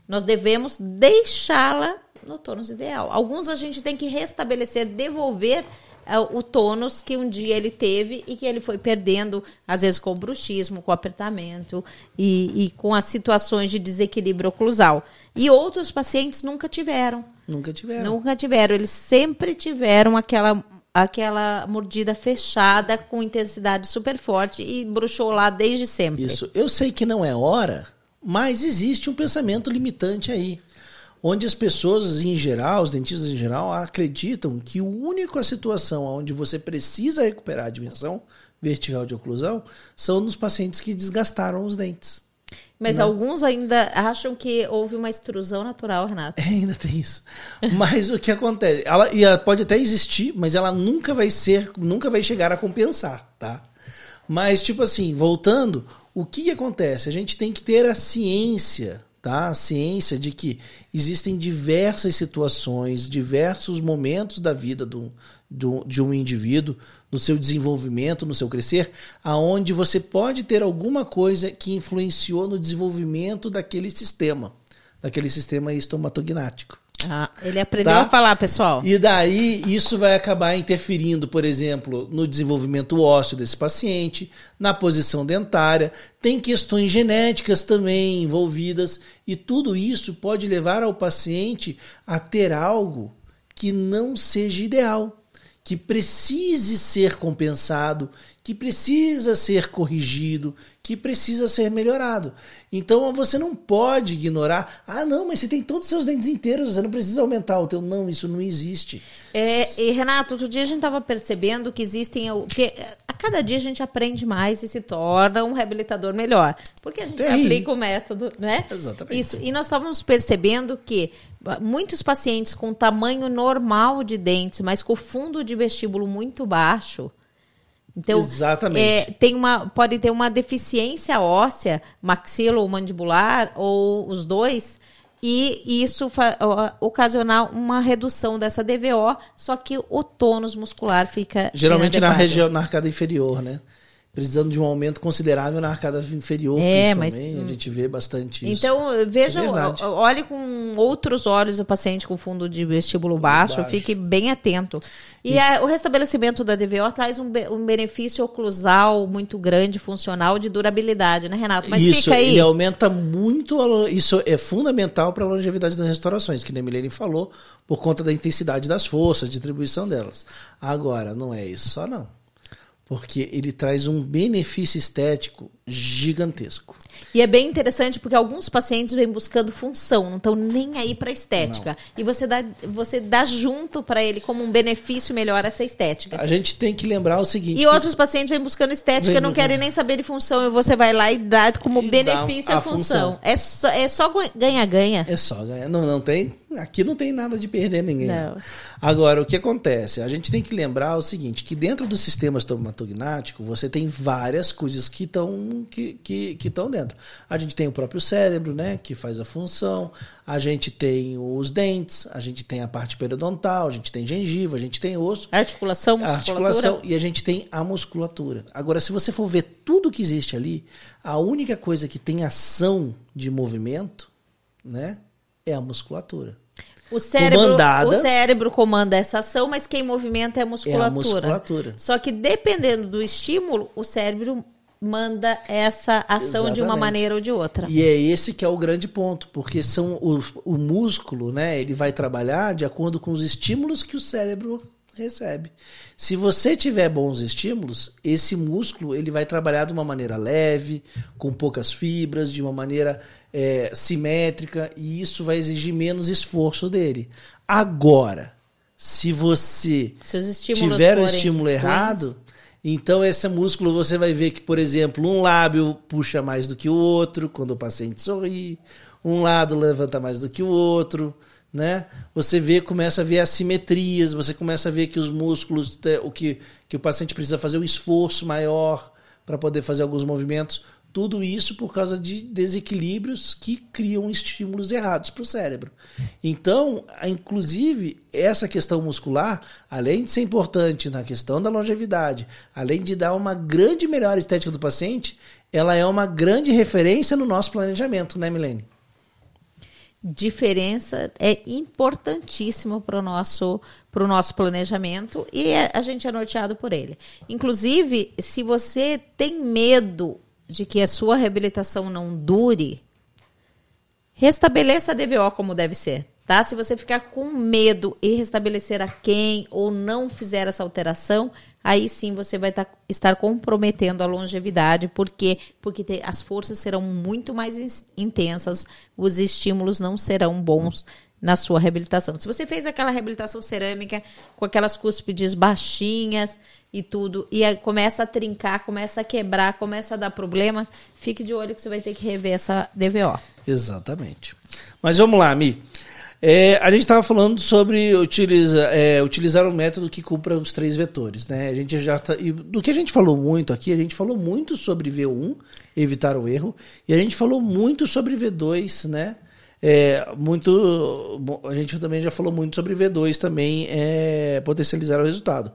nós devemos deixá-la no tônus ideal. Alguns a gente tem que restabelecer, devolver uh, o tônus que um dia ele teve e que ele foi perdendo, às vezes com o bruxismo, com o apertamento e, e com as situações de desequilíbrio oclusal. E outros pacientes nunca tiveram. Nunca tiveram. Nunca tiveram. Eles sempre tiveram aquela aquela mordida fechada com intensidade super forte e bruxou lá desde sempre. Isso. Eu sei que não é hora, mas existe um pensamento limitante aí, onde as pessoas em geral, os dentistas em geral, acreditam que o único a situação onde você precisa recuperar a dimensão vertical de oclusão são nos pacientes que desgastaram os dentes. Mas não. alguns ainda acham que houve uma extrusão natural, Renato. É, ainda tem isso. Mas o que acontece? Ela, e ela pode até existir, mas ela nunca vai ser, nunca vai chegar a compensar, tá? Mas, tipo assim, voltando, o que, que acontece? A gente tem que ter a ciência, tá? A ciência de que existem diversas situações, diversos momentos da vida do, do, de um indivíduo, no seu desenvolvimento, no seu crescer, aonde você pode ter alguma coisa que influenciou no desenvolvimento daquele sistema, daquele sistema estomatognático. Ah, ele aprendeu tá? a falar, pessoal. E daí isso vai acabar interferindo, por exemplo, no desenvolvimento ósseo desse paciente, na posição dentária. Tem questões genéticas também envolvidas e tudo isso pode levar ao paciente a ter algo que não seja ideal que precise ser compensado, que precisa ser corrigido, que precisa ser melhorado. Então você não pode ignorar, ah, não, mas você tem todos os seus dentes inteiros, você não precisa aumentar o teu. Não, isso não existe. É, e Renato, outro dia a gente estava percebendo que existem. Porque a cada dia a gente aprende mais e se torna um reabilitador melhor. Porque a gente tem. aplica o método, né? Exatamente. Isso. E nós estávamos percebendo que muitos pacientes com tamanho normal de dentes, mas com fundo de vestíbulo muito baixo, então, Exatamente. É, tem uma, pode ter uma deficiência óssea, maxilo ou mandibular, ou os dois, e isso ocasionar uma redução dessa DVO, só que o tônus muscular fica. Geralmente na região, na arcada inferior, né? Precisando de um aumento considerável na arcada inferior, é, principalmente. Mas, a gente vê bastante isso. Então, veja, é olhe com outros olhos o paciente com fundo de vestíbulo baixo, baixo. fique bem atento. E, e a, o restabelecimento da DVO traz um, um, benefício oclusal muito grande, funcional, de durabilidade, né, Renato? Mas isso, fica aí. Ele aumenta muito, a, isso é fundamental para a longevidade das restaurações, que a Milene falou, por conta da intensidade das forças, distribuição delas. Agora, não é isso só não porque ele traz um benefício estético gigantesco. E é bem interessante porque alguns pacientes vêm buscando função, não estão nem aí para estética. Não. E você dá, você dá junto para ele como um benefício melhor essa estética. A gente tem que lembrar o seguinte. E outros pacientes vêm buscando estética, vem não querem nem saber de função, e você vai lá e dá como e benefício a, a função. função. É só é só ganha-ganha. É só ganha. Não, não tem. Aqui não tem nada de perder ninguém. Não. Agora, o que acontece? A gente tem que lembrar o seguinte: que dentro do sistema estomatognático você tem várias coisas que estão que que que estão dentro. A gente tem o próprio cérebro, né, que faz a função. A gente tem os dentes, a gente tem a parte periodontal, a gente tem gengiva, a gente tem osso. Articulação, musculatura. articulação e a gente tem a musculatura. Agora, se você for ver tudo que existe ali, a única coisa que tem ação de movimento, né, é a musculatura. O cérebro, Comandada, o cérebro comanda essa ação, mas quem movimenta é a musculatura. É a musculatura. Só que dependendo do estímulo, o cérebro manda essa ação Exatamente. de uma maneira ou de outra. E é esse que é o grande ponto, porque são o, o músculo, né, ele vai trabalhar de acordo com os estímulos que o cérebro recebe. Se você tiver bons estímulos, esse músculo ele vai trabalhar de uma maneira leve, com poucas fibras, de uma maneira é, simétrica, e isso vai exigir menos esforço dele. Agora, se você tiver o estímulo errado, então, esse músculo você vai ver que, por exemplo, um lábio puxa mais do que o outro quando o paciente sorri, um lado levanta mais do que o outro, né? Você vê, começa a ver assimetrias, você começa a ver que os músculos, o que, que o paciente precisa fazer um esforço maior para poder fazer alguns movimentos. Tudo isso por causa de desequilíbrios que criam estímulos errados para o cérebro. Então, inclusive, essa questão muscular, além de ser importante na questão da longevidade, além de dar uma grande melhora estética do paciente, ela é uma grande referência no nosso planejamento, né, Milene? diferença é importantíssimo para o nosso, pro nosso planejamento e é, a gente é norteado por ele. Inclusive, se você tem medo de que a sua reabilitação não dure, restabeleça a DVO como deve ser. Tá? Se você ficar com medo e restabelecer a quem ou não fizer essa alteração, aí sim você vai tá, estar comprometendo a longevidade, porque porque as forças serão muito mais intensas, os estímulos não serão bons na sua reabilitação. Se você fez aquela reabilitação cerâmica com aquelas cúspides baixinhas e tudo, e começa a trincar, começa a quebrar, começa a dar problema, fique de olho que você vai ter que rever essa DVO. Exatamente. Mas vamos lá, Mi. É, a gente estava falando sobre utiliza, é, utilizar um método que cumpra os três vetores. Né? A gente já tá, do que a gente falou muito aqui, a gente falou muito sobre V1, evitar o erro, e a gente falou muito sobre V2, né? É, muito, a gente também já falou muito sobre V2 também, é, potencializar o resultado.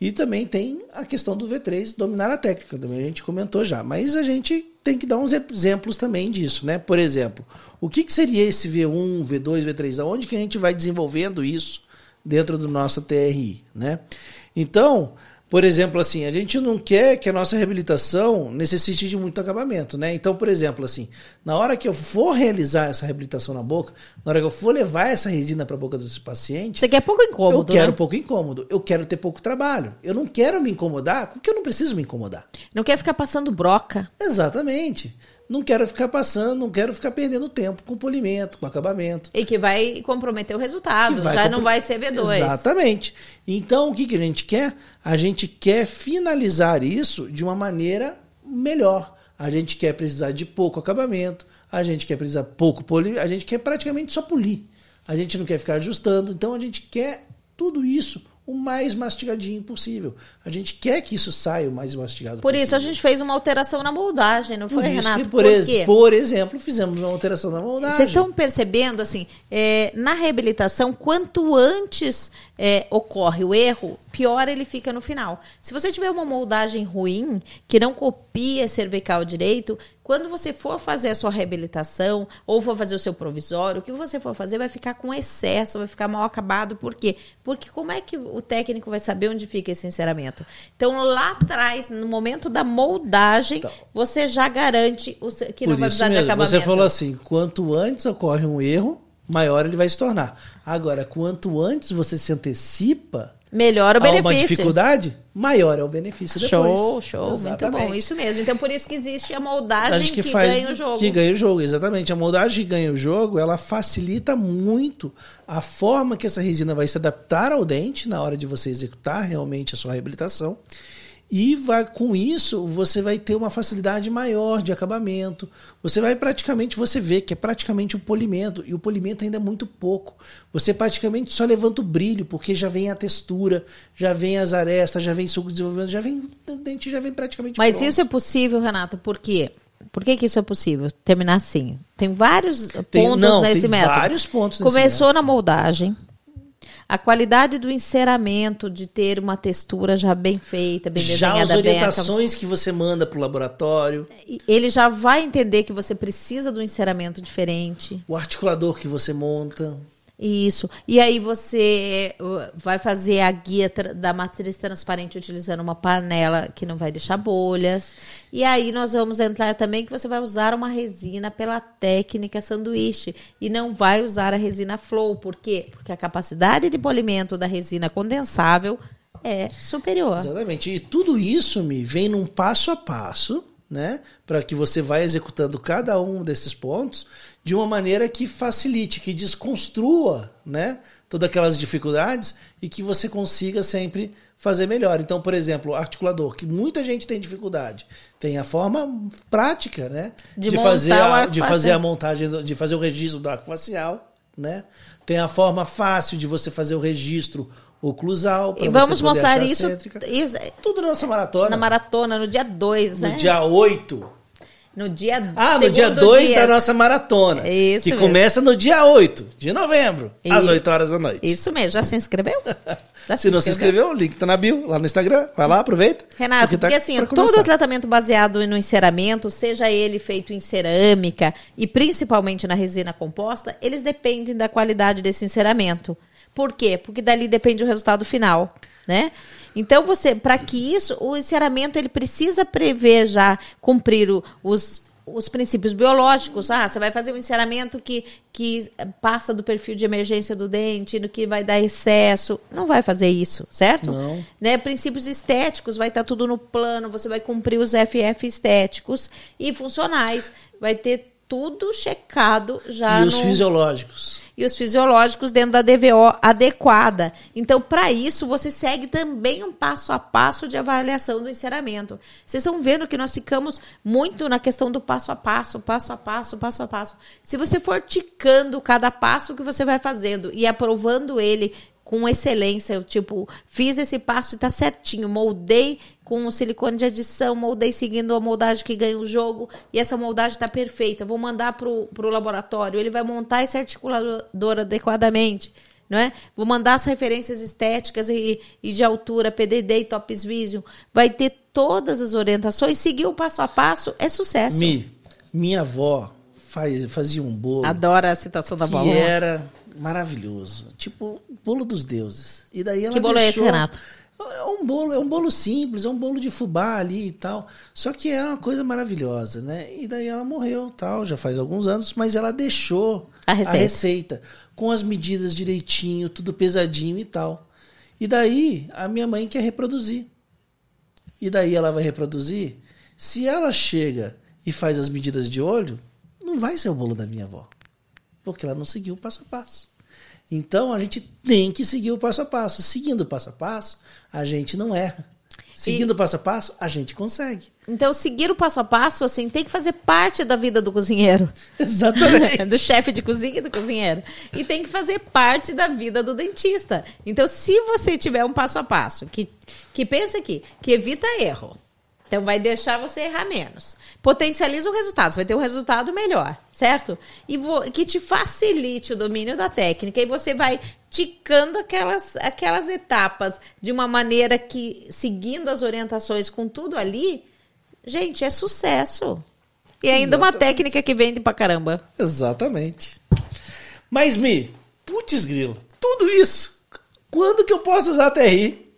E também tem a questão do V3 dominar a técnica, também a gente comentou já. Mas a gente tem que dar uns exemplos também disso, né? Por exemplo, o que, que seria esse V1, V2, V3? Aonde que a gente vai desenvolvendo isso dentro do nosso TRI, né? Então, por exemplo, assim, a gente não quer que a nossa reabilitação necessite de muito acabamento, né? Então, por exemplo, assim, na hora que eu for realizar essa reabilitação na boca, na hora que eu for levar essa resina para a boca desse paciente, você quer pouco incômodo? Eu quero né? pouco incômodo. Eu quero ter pouco trabalho. Eu não quero me incomodar, porque eu não preciso me incomodar. Não quer ficar passando broca? Exatamente não quero ficar passando, não quero ficar perdendo tempo com polimento, com acabamento. E que vai comprometer o resultado, já comprom... não vai ser V2. Exatamente. Então, o que, que a gente quer? A gente quer finalizar isso de uma maneira melhor. A gente quer precisar de pouco acabamento, a gente quer precisar pouco polimento, a gente quer praticamente só polir. A gente não quer ficar ajustando, então a gente quer tudo isso o mais mastigadinho possível. A gente quer que isso saia o mais mastigado por possível. Por isso a gente fez uma alteração na moldagem, não por foi, Renato? Que, por, por, ex por, exemplo, fizemos uma alteração na moldagem. Vocês estão percebendo, assim, é, na reabilitação, quanto antes é, ocorre o erro, pior ele fica no final. Se você tiver uma moldagem ruim, que não copia cervical direito, quando você for fazer a sua reabilitação ou for fazer o seu provisório, o que você for fazer vai ficar com excesso, vai ficar mal acabado. Por quê? Porque como é que o técnico vai saber onde fica esse enceramento? Então, lá atrás, no momento da moldagem, então, você já garante o, que não vai precisar mesmo, de acabamento. Você falou assim, quanto antes ocorre um erro, maior ele vai se tornar. Agora, quanto antes você se antecipa, melhor o benefício. uma dificuldade, maior é o benefício depois. Show, show, Exatamente. muito bom, isso mesmo. Então por isso que existe a moldagem que, que faz, ganha o jogo. Que ganha o jogo, exatamente. A moldagem que ganha o jogo, ela facilita muito a forma que essa resina vai se adaptar ao dente na hora de você executar realmente a sua reabilitação e vai, com isso, você vai ter uma facilidade maior de acabamento. Você vai praticamente, você vê que é praticamente um polimento, e o polimento ainda é muito pouco. Você praticamente só levanta o brilho, porque já vem a textura, já vem as arestas, já vem suco de desenvolvimento, já vem dente, já vem praticamente Mas pronto. isso é possível, Renato, por quê? Por que, que isso é possível? Terminar assim. Tem vários tem, pontos não, nesse tem método. Vários pontos Começou método. na moldagem, a qualidade do enceramento, de ter uma textura já bem feita, bem desenhada. Já as orientações bem, que você manda para o laboratório. Ele já vai entender que você precisa de um enceramento diferente. O articulador que você monta. Isso. E aí você uh, vai fazer a guia da matriz transparente utilizando uma panela que não vai deixar bolhas. E aí nós vamos entrar também que você vai usar uma resina pela técnica sanduíche e não vai usar a resina flow. Por quê? Porque a capacidade de polimento da resina condensável é superior. Exatamente. E tudo isso me vem num passo a passo né? Para que você vá executando cada um desses pontos de uma maneira que facilite, que desconstrua, né? Todas aquelas dificuldades e que você consiga sempre fazer melhor. Então, por exemplo, articulador, que muita gente tem dificuldade, tem a forma prática, né? De, de fazer a, de fazer a montagem, de fazer o registro do arco facial, né? Tem a forma fácil de você fazer o registro oclusal. E vamos mostrar isso, isso Tudo na nossa maratona. na maratona, no dia 2, No né? dia 8. No dia Ah, no dia segundo 2 dia. da nossa maratona. Isso Que mesmo. começa no dia 8 de novembro, às E- 8 horas da noite. Isso mesmo, já se inscreveu? Já Se não se inscreveu, o link tá na bio, lá no Instagram. Vai lá, aproveita. Renato, tá porque assim, todo tratamento baseado no enceramento, seja ele feito em cerâmica e principalmente na resina composta, eles dependem da qualidade desse enceramento. Por quê? Porque dali depende o resultado final, né? Então você, para que isso, o enceramento ele precisa prever já cumprir o- os os princípios biológicos, ah, você vai fazer um enceramento que, que passa do perfil de emergência do dente, no que vai dar excesso. Não vai fazer isso, certo? Não. né, princípios estéticos, vai estar tudo no plano, você vai cumprir os FF estéticos e funcionais, vai ter tudo checado já E os no- fisiológicos. E os fisiológicos dentro da DVO adequada. Então, para isso, você segue também um passo a passo de avaliação do enceramento. Vocês estão vendo que nós ficamos muito na questão do passo a passo, passo a passo, passo a passo. Se você for ticando cada passo que você vai fazendo e aprovando ele com excelência, eu, tipo, fiz esse passo e tá certinho, moldei com o silicone de adição, moldei seguindo a moldagem que ganha o jogo, e essa moldagem tá perfeita, vou mandar pro, pro laboratório, ele vai montar esse articulador adequadamente, não é? Vou mandar as referências estéticas e, e de altura, PDD e Tops Vision, vai ter todas as orientações, seguir o passo a passo, é sucesso. Mi, minha avó faz, fazia um bolo Adoro a citação da que bola. era maravilhoso. Tipo, bolo dos deuses. E daí ela Que bolo é esse, deixou- Renato? É um bolo, é um bolo simples, é um bolo de fubá ali e tal. Só que é uma coisa maravilhosa, né? E daí ela morreu, tal, já faz alguns anos, mas ela deixou A receita. receita, com as medidas direitinho, tudo pesadinho e tal. E daí a minha mãe quer reproduzir. E daí ela vai reproduzir. Se ela chega e faz as medidas de olho, não vai ser o bolo da minha avó. Porque ela não seguiu o passo a passo. Então a gente tem que seguir o passo a passo. Seguindo o passo a passo, a gente não erra. Seguindo o passo a passo, a gente consegue. Então, seguir o passo a passo, assim, tem que fazer parte da vida do cozinheiro. Exatamente. do chefe de cozinha e do cozinheiro. E tem que fazer parte da vida do dentista. Então, se você tiver um passo a passo, que, que pensa aqui, que evita erro, então vai deixar você errar menos. Potencializa o resultado, você vai ter um resultado melhor, certo? E que te facilite o domínio da técnica e você vai ticando aquelas, aquelas etapas de uma maneira que, seguindo as orientações com tudo ali, gente, é sucesso. E ainda uma Exatamente. técnica que vende pra caramba. Exatamente. Mas, Mi, putz grilo, tudo isso, quando que eu posso usar a TRI?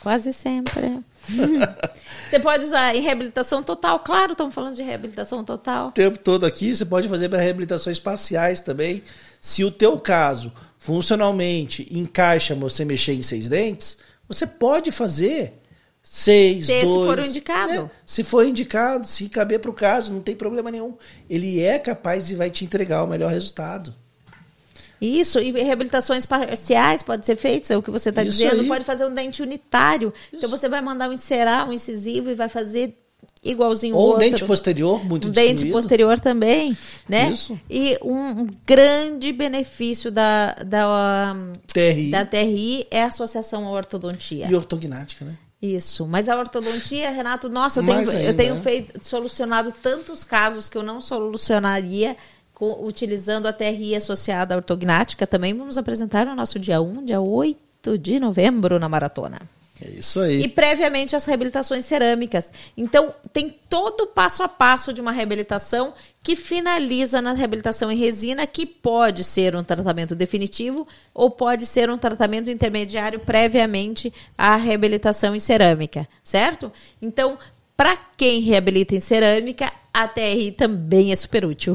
Quase sempre. Você pode usar em reabilitação total, claro, estamos falando de reabilitação total. o tempo todo aqui, você pode fazer para reabilitações parciais também. Se o teu caso funcionalmente encaixa você mexer em seis dentes, você pode fazer seis, Se dois, for indicado. né? Se for indicado, se caber para o caso, não tem problema nenhum. Ele é capaz e vai te entregar o melhor resultado. Isso, e reabilitações parciais pode ser feitas, é o que você está Isso dizendo. aí. Pode fazer um dente unitário. Então você vai mandar um encerar, um incisivo e vai fazer igualzinho o Ou um outro. dente posterior, muito um dente destruído. posterior também, né? Isso. E um, grande benefício da, da, TRI da TRI é a associação à ortodontia. e ortognática, né? Isso, mas a ortodontia, Renato, nossa, eu tenho, eu ainda, tenho né? feito, solucionado tantos casos que eu não solucionaria com- utilizando a TRI associada à ortognática. Também vamos apresentar no nosso dia 1, dia 8 de novembro na maratona. É isso aí. E previamente as reabilitações cerâmicas. Então, tem todo o passo a passo de uma reabilitação que finaliza na reabilitação em resina, que pode ser um tratamento definitivo ou pode ser um tratamento intermediário previamente à reabilitação em cerâmica, certo? Então, para quem reabilita em cerâmica, a TRI também é super útil.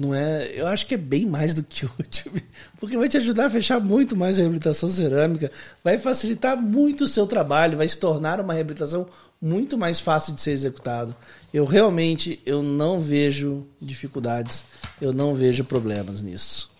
Não é, eu acho que é bem mais do que útil, porque vai te ajudar a fechar muito mais a reabilitação cerâmica, vai facilitar muito o seu trabalho, vai se tornar uma reabilitação muito mais fácil de ser executado. Eu realmente eu não vejo dificuldades, eu não vejo problemas nisso.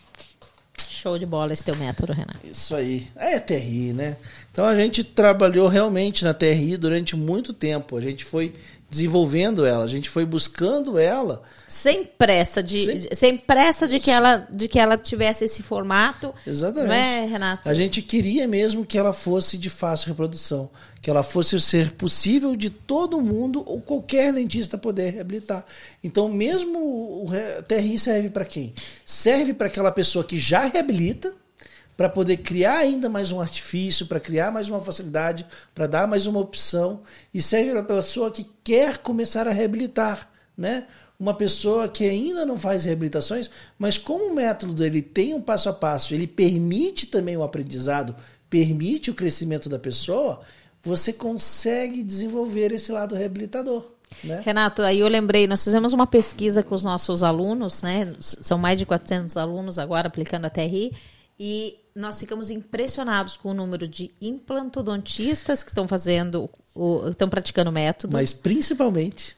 Show de bola esse teu método, Renato. Isso aí. É TRI, né? Então a gente trabalhou realmente na TRI durante muito tempo. A gente foi desenvolvendo ela, a gente foi buscando ela. Sem pressa de, sem, sem pressa de que ela de que ela tivesse esse formato. Exatamente. Não é, Renato? A gente queria mesmo que ela fosse de fácil reprodução, que ela fosse ser possível de todo mundo ou qualquer dentista poder reabilitar. Então, mesmo o TRI serve para quem? Serve para aquela pessoa que já reabilita para poder criar ainda mais um artifício, para criar mais uma facilidade, para dar mais uma opção e serve para a pessoa que quer começar a reabilitar, né? Uma pessoa que ainda não faz reabilitações, mas como o método dele tem um passo a passo, ele permite também o aprendizado, permite o crescimento da pessoa, você consegue desenvolver esse lado reabilitador. Né? Renato, aí eu lembrei, nós fizemos uma pesquisa com os nossos alunos, né? São mais de 400 alunos agora aplicando a TRI, e nós ficamos impressionados com o número de implantodontistas que estão fazendo, o, estão praticando o método. Mas principalmente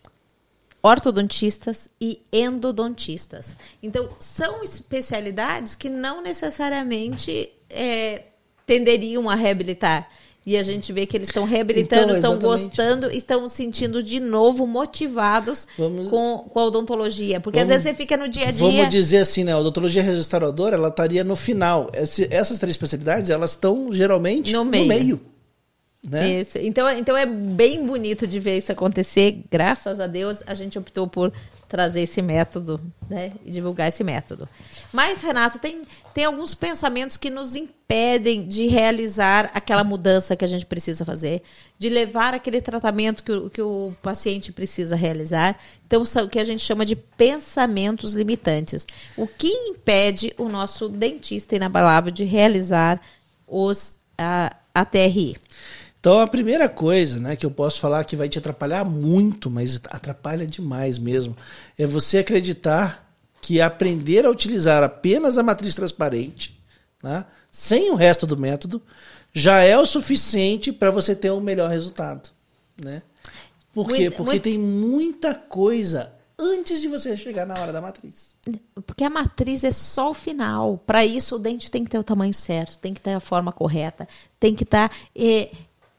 ortodontistas e endodontistas. Então, são especialidades que não necessariamente é, tenderiam a reabilitar. E a gente vê que eles estão reabilitando, então, estão gostando, estão sentindo de novo motivados vamos, com, com a odontologia. Porque vamos, às vezes você fica no dia a dia. Vamos dizer assim, né? A odontologia restauradora, ela estaria no final. Esse, essas três especialidades, elas estão geralmente no meio. No meio né? Isso. Então, então é bem bonito de ver isso acontecer. Graças a Deus, a gente optou por trazer esse método, né? E divulgar esse método. Mas, Renato, tem, tem alguns pensamentos que nos impedem de realizar aquela mudança que a gente precisa fazer, de levar aquele tratamento que o, que o paciente precisa realizar. Então, são o que a gente chama de pensamentos limitantes. O que impede o nosso dentista inabalável de realizar os, a, a TRI? Então a primeira coisa, né, que eu posso falar que vai te atrapalhar muito, mas atrapalha demais mesmo, é você acreditar que aprender a utilizar apenas a matriz transparente, né, sem o resto do método, já é o suficiente para você ter um melhor resultado, né? Por quê? Porque muito... tem muita coisa antes de você chegar na hora da matriz. Porque a matriz é só o final. Para isso, o dente tem que ter o tamanho certo, tem que ter a forma correta, tem que estar. Tá, eh,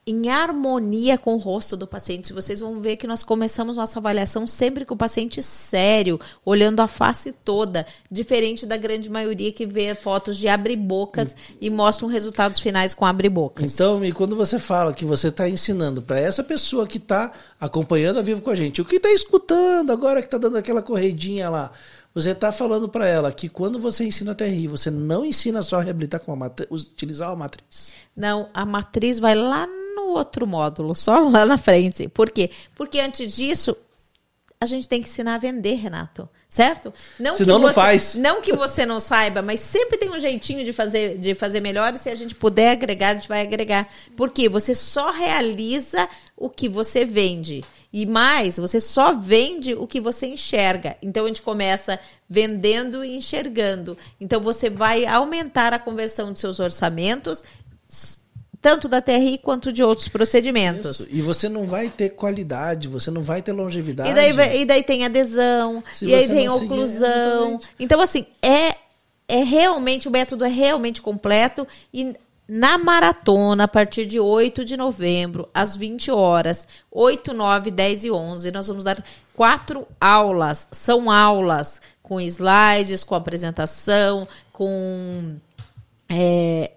em harmonia com o rosto do paciente. Vocês vão ver que nós começamos nossa avaliação sempre com o paciente sério, olhando a face toda, diferente da grande maioria que vê fotos de abre-bocas e mostram resultados finais com abre-bocas. Então, e quando você fala que você está ensinando para essa pessoa que está acompanhando a vivo com a gente, o que está escutando agora que está dando aquela corredinha lá, você está falando para ela que quando você ensina a TRI, você não ensina só a reabilitar com a matriz, utilizar a matriz. Não, a matriz vai lá no outro módulo, só lá na frente. Por quê? Porque antes disso, a gente tem que ensinar a vender, Renato. Certo? Não Senão você, não faz. Não que você não saiba, mas sempre tem um jeitinho de fazer, de fazer melhor. E se a gente puder agregar, a gente vai agregar. Porque você só realiza o que você vende. E mais, você só vende o que você enxerga. Então a gente começa vendendo e enxergando. Então você vai aumentar a conversão de seus orçamentos tanto da TRI quanto de outros procedimentos. Isso. E você não vai ter qualidade, você não vai ter longevidade. E daí, e daí tem adesão, Se e aí tem oclusão. Seguir, então, assim, é, é realmente, o método é realmente completo e na maratona, a partir de 8 de novembro, às 20 horas, 8, 9, 10 e 11, nós vamos dar quatro aulas. São aulas com slides, com apresentação, com é,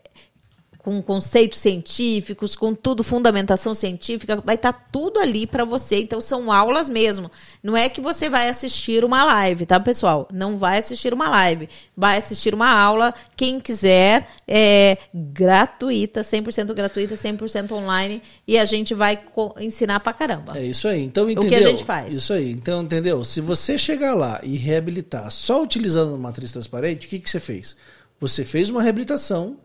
com conceitos científicos, com tudo, fundamentação científica, vai estar tá tudo ali para você. Então, são aulas mesmo. Não é que você vai assistir uma live, tá, pessoal? Não vai assistir uma live. Vai assistir uma aula, quem quiser, é gratuita, 100% gratuita, 100% online, e a gente vai ensinar pra caramba. É isso aí. Então, entendeu? O que a gente faz. Isso aí. Então, entendeu? Se você chegar lá e reabilitar só utilizando uma matriz transparente, o que, que você fez? Você fez uma reabilitação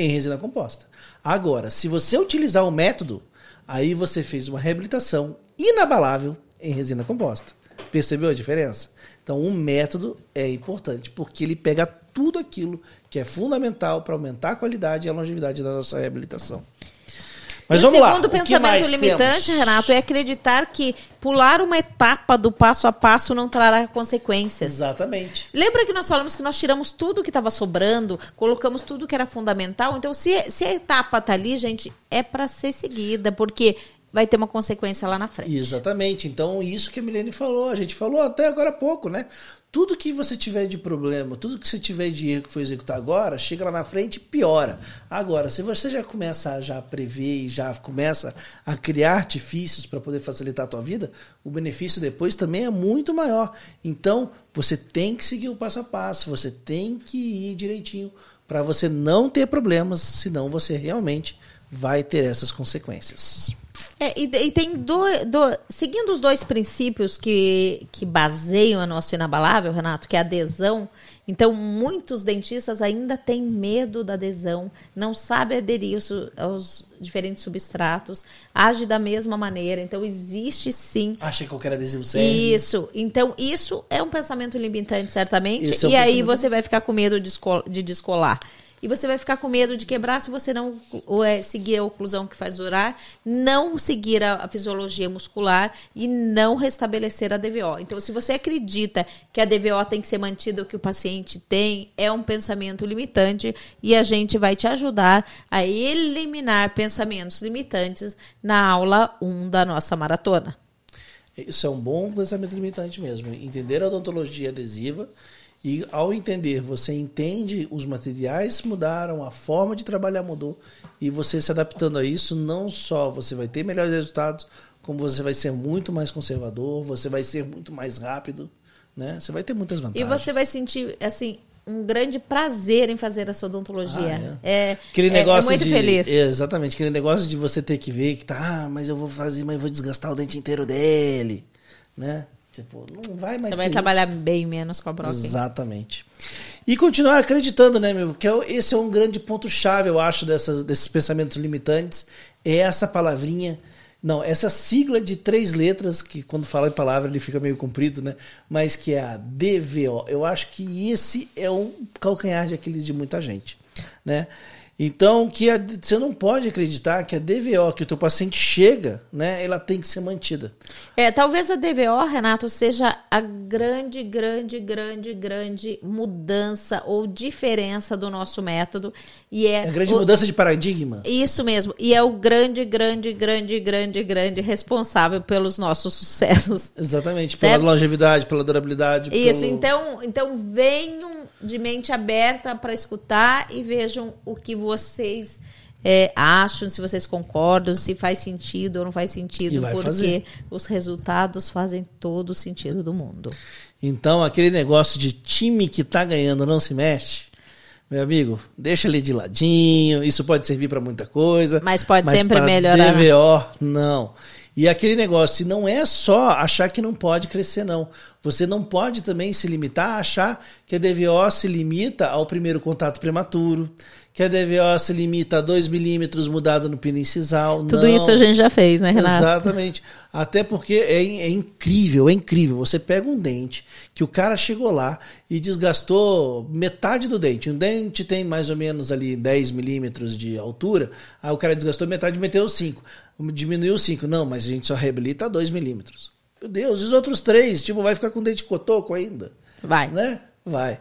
em resina composta. Agora, se você utilizar o método, aí você fez uma reabilitação inabalável em resina composta. Percebeu a diferença? Então, o método é importante porque ele pega tudo aquilo que é fundamental para aumentar a qualidade e a longevidade da nossa reabilitação. Mas e vamos o lá. segundo que pensamento limitante, temos? Renato, é acreditar que pular uma etapa do passo a passo não trará consequências. Exatamente. Lembra que nós falamos que nós tiramos tudo que estava sobrando, colocamos tudo que era fundamental? Então, se, se a etapa tá ali, gente, é para ser seguida, porque vai ter uma consequência lá na frente. Exatamente. Então, isso que a Milene falou, a gente falou até agora há pouco, né? Tudo que você tiver de problema, tudo que você tiver de erro que foi executar agora, chega lá na frente e piora. Agora, se você já começa a já prever e já começa a criar artifícios para poder facilitar a tua vida, o benefício depois também é muito maior. Então, você tem que seguir o passo a passo, você tem que ir direitinho para você não ter problemas, senão você realmente vai ter essas consequências. É, e, e tem dois, do- seguindo os dois princípios que, que baseiam a nossa inabalável, Renato, que é a adesão. Então, muitos dentistas ainda têm medo da adesão, não sabem aderir aos, aos diferentes substratos, age da mesma maneira. Então, existe sim Acha que qualquer adesivo serve? Isso. Então, isso é um pensamento limitante, certamente. É um e aí você vai ficar com medo de descolar. E você vai ficar com medo de quebrar se você não é, seguir a oclusão que faz durar, não seguir a, a fisiologia muscular e não restabelecer a DVO. Então, se você acredita que a DVO tem que ser mantida o que o paciente tem, é um pensamento limitante e a gente vai te ajudar a eliminar pensamentos limitantes na aula 1 da nossa maratona. Isso é um bom pensamento limitante mesmo. Entender a odontologia adesiva e, ao entender, você entende os materiais mudaram, a forma de trabalhar mudou e você se adaptando a isso, não só você vai ter melhores resultados, como você vai ser muito mais conservador, você vai ser muito mais rápido, né? Você vai ter muitas E vantagens. você vai sentir, assim, um grande prazer em fazer essa odontologia. Ah, é. Aquele é- negócio é muito de. feliz. Exatamente, aquele negócio de você ter que ver que tá, ah, mas eu vou fazer, mas eu vou desgastar o dente inteiro dele. Né? Tipo, não vai mais Você vai trabalhar isso. bem menos com a broca. Exatamente. E continuar acreditando, né, meu? Que é- esse é um grande ponto-chave, eu acho, dessas, desses pensamentos limitantes. É essa palavrinha. Não, essa sigla de três letras, que quando fala em palavra ele fica meio comprido, né? Mas que é a DVO. Eu acho que esse é um calcanhar de Aquiles de muita gente, né? Então, que a- você não pode acreditar que a DVO que o teu paciente chega, né, ela tem que ser mantida. É, talvez a DVO, Renato, seja a grande, grande, grande, grande mudança ou diferença do nosso método. E é, É a grande o- mudança de paradigma. Isso mesmo. E é o grande, grande, grande, grande, grande responsável pelos nossos sucessos. Exatamente, Certo? pela longevidade, pela durabilidade. Isso, pelo- então, então venham de mente aberta para escutar e vejam o que vocês é, acham, se vocês concordam, se faz sentido ou não faz sentido, porque fazer. os resultados fazem todo o sentido do mundo. Então, aquele negócio de time que tá ganhando não se mexe, meu amigo, deixa ele de ladinho. Isso pode servir para muita coisa. Mas pode sempre pra melhorar. DVO, não. E aquele negócio, não é só achar que não pode crescer, não. Você não pode também se limitar a achar que a DVO se limita ao primeiro contato prematuro, que a DVO se limita a 2 milímetros mudado no pino incisal. Tudo não. isso a gente já fez, né, Renato? Exatamente. Até porque é, é incrível, é incrível. Você pega um dente que o cara chegou lá e desgastou metade do dente. Um dente tem mais ou menos ali 10 milímetros de altura. Aí o cara desgastou metade e meteu 5. Diminuiu 5. Não, mas a gente só reabilita a 2 milímetros. Meu Deus, e os outros três? Tipo, vai ficar com dente cotoco ainda? Vai. Né? Vai.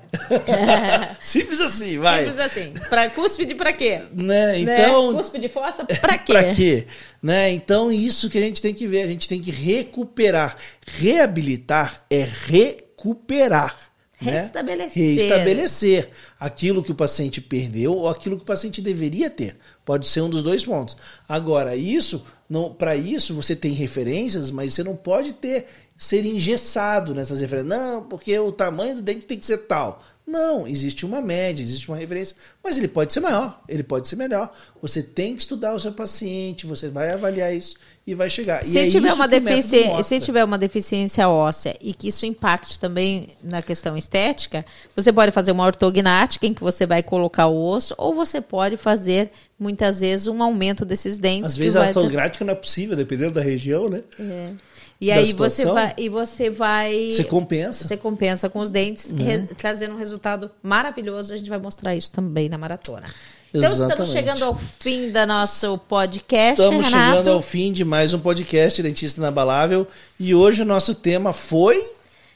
Simples assim, vai. Simples assim. Pra cúspide pra quê? Né? Então, né? Cúspide fossa pra quê? Pra quê? Né? Então, isso que a gente tem que ver. A gente tem que recuperar. Reabilitar é recuperar. né? Restabelecer. Restabelecer aquilo que o paciente perdeu ou aquilo que o paciente deveria ter. Pode ser um dos dois pontos. Agora, isso, para isso, você tem referências, mas você não pode ter ser engessado nessas referências. Não, porque o tamanho do dente tem que ser tal. Não, existe uma média, existe uma referência, mas ele pode ser maior, ele pode ser melhor. Você tem que estudar o seu paciente, você vai avaliar isso e vai chegar. Se, é tiver uma deficiência, se tiver uma deficiência óssea e que isso impacte também na questão estética, você pode fazer uma ortognática em que você vai colocar o osso, ou você pode fazer, muitas vezes, um aumento desses dentes. Às vezes a vai- ortográfica não é possível, dependendo da região, né? É. E aí você situação. vai, e você vai, Você compensa. você compensa com os dentes, Uhum. re- trazendo um resultado maravilhoso. A gente vai mostrar isso também na maratona. Então estamos Exatamente. chegando ao fim da nosso podcast, Estamos Renato. chegando ao fim de mais um podcast Dentista Inabalável. E hoje o nosso tema foi.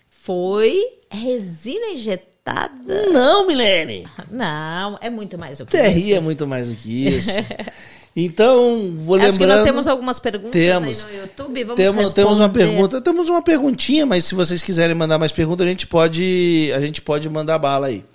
Foi resina injetada? Não, Milene! Não, é muito mais do que TRI isso. é muito mais do que isso. Então, vou Acho lembrando. que nós temos algumas perguntas Temos. aí no YouTube. Vamos Temos, temos uma responder. pergunta, temos uma perguntinha, mas se vocês quiserem mandar mais perguntas, a gente pode, a gente pode mandar bala aí.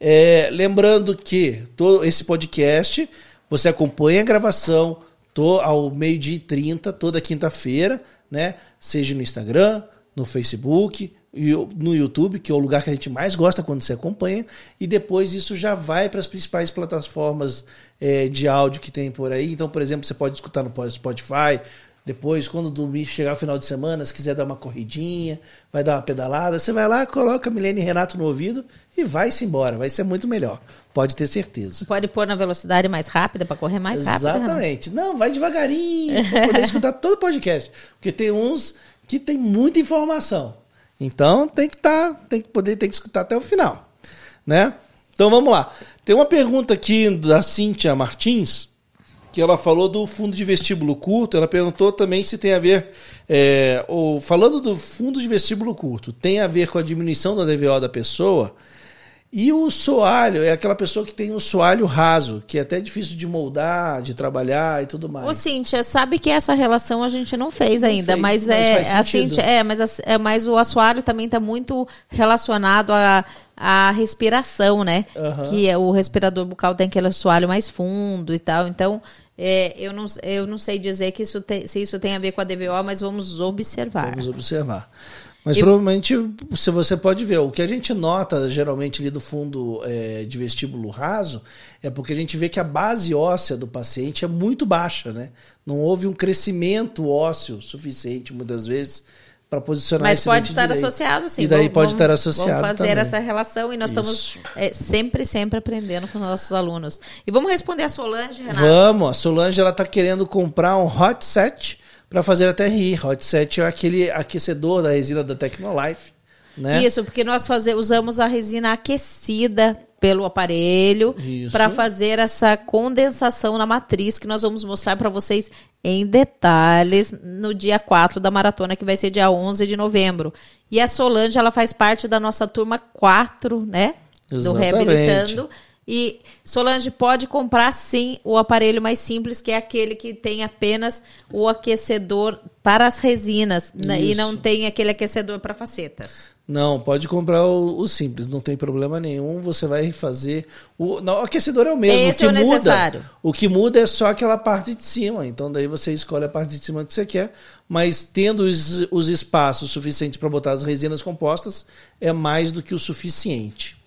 É, lembrando que todo esse podcast você acompanha a gravação to, ao meio-dia e 30, toda quinta-feira, né? Seja no Instagram, no Facebook, no YouTube, que é o lugar que a gente mais gosta quando você acompanha, e depois isso já vai para as principais plataformas é, de áudio que tem por aí. Então, por exemplo, você pode escutar no Spotify, depois, quando dormir, chegar o final de semana, se quiser dar uma corridinha, vai dar uma pedalada, você vai lá, coloca Milene e Renato no ouvido e vai-se embora. Vai ser muito melhor. Pode ter certeza. Pode pôr na velocidade mais rápida para correr mais rápido. Renato. Exatamente. Não, vai devagarinho para poder escutar todo o podcast. Porque tem uns que tem muita informação. Então tem que tá, tem que poder, tem que escutar até o final, né? Então vamos lá. Tem uma pergunta aqui da Cíntia Martins, que ela falou do fundo de vestíbulo curto. Ela perguntou também se tem a ver, é, ou, falando do fundo de vestíbulo curto, tem a ver com a diminuição da DVO da pessoa? E o soalho é aquela pessoa que tem o soalho raso, que é até difícil de moldar, de trabalhar e tudo mais. Ô, Cíntia, sabe que essa relação a gente não fez ainda, fez, mas, mas é, a. Cíntia, é, mas, a- é, mas o assoalho também está muito relacionado à, à respiração, né? Aham. Que é, o respirador bucal tem aquele assoalho mais fundo e tal. Então, é, eu, não, eu não sei dizer que isso tem- se isso tem a ver com a DVO, mas vamos observar. Vamos observar. Mas E- provavelmente, se você pode ver, o que a gente nota geralmente ali do fundo é, de vestíbulo raso é porque a gente vê que a base óssea do paciente é muito baixa, né? Não houve um crescimento ósseo suficiente, muitas vezes, para posicionar Mas esse pode estar direito. associado, sim. E daí Vamos- pode estar associado Vamos fazer também. essa relação e nós Isso. estamos é, sempre, sempre aprendendo com os nossos alunos. E vamos responder a Solange, Renato. Vamos, a Solange ela tá querendo comprar um hot set para fazer a TRI. Hot set é aquele aquecedor da resina da Tecnolife, né? Isso, porque nós faze- usamos a resina aquecida pelo aparelho para fazer essa condensação na matriz que nós vamos mostrar para vocês em detalhes no dia 4 da maratona, que vai ser dia 11 de novembro. E a Solange, ela faz parte da nossa turma 4, né? Do Exatamente. Reabilitando. E Solange pode comprar sim o aparelho mais simples, que é aquele que tem apenas o aquecedor para as resinas né, e não tem aquele aquecedor para facetas. Não, pode comprar o, o simples, não tem problema nenhum. Você vai fazer. O, não, o aquecedor é o mesmo. Esse o é que o muda, necessário. O que muda é só aquela parte de cima. Então daí você escolhe a parte de cima que você quer. Mas tendo os, os espaços suficientes para botar as resinas compostas, é mais do que o suficiente.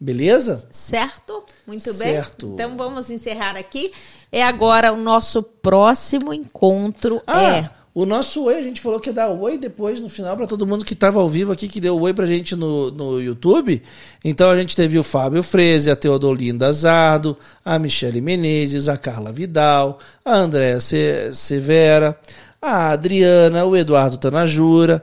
Beleza? Certo? Muito bem. Certo. Então vamos encerrar aqui. É agora o nosso próximo encontro. Ah, é. o nosso oi, a gente falou que ia dar oi depois no final para todo mundo que estava ao vivo aqui, que deu oi pra gente no, no YouTube. Então a gente teve o Fábio Freze, a Teodolinda Zardo, a Michele Menezes, a Carla Vidal, a Andréa Se- Severa, a Adriana, o Eduardo Tanajura,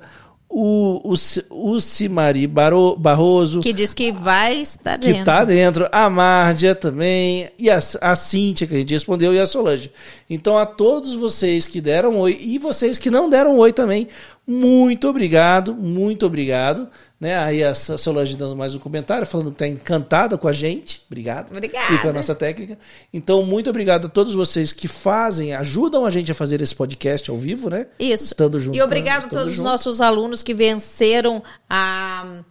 o, o, o Cimari Baro- Barroso, Que diz que vai estar que dentro. tá dentro, a Márdia também, e a, a Cíntia, que a gente respondeu, e a Solange. Então, a todos vocês que deram oi, e vocês que não deram oi também, muito obrigado, muito obrigado. Né? Aí a Solange dando mais um comentário, falando que está encantada com a gente. Obrigado. Obrigada. E com a nossa técnica. Então, muito obrigado a todos vocês que fazem, ajudam a gente a fazer esse podcast ao vivo, né? Isso. Estando junto. E obrigado a todos os nossos alunos que venceram a,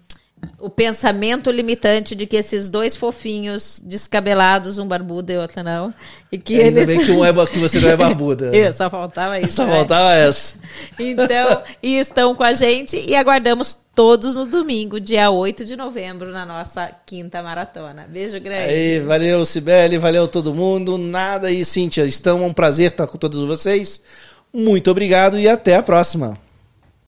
o pensamento limitante de que esses dois fofinhos descabelados, um barbudo e outro não, e que Ainda eles. bem que, um é, que você não é barbuda. Isso, só faltava isso. Só né? faltava essa. Então, e estão com a gente e aguardamos todos no domingo, dia 8 de novembro, na nossa quinta maratona. Beijo grande. Aí, valeu, Sibeli, valeu todo mundo. Nada aí, Cíntia. Estão um prazer estar com todos vocês. Muito obrigado e até a próxima.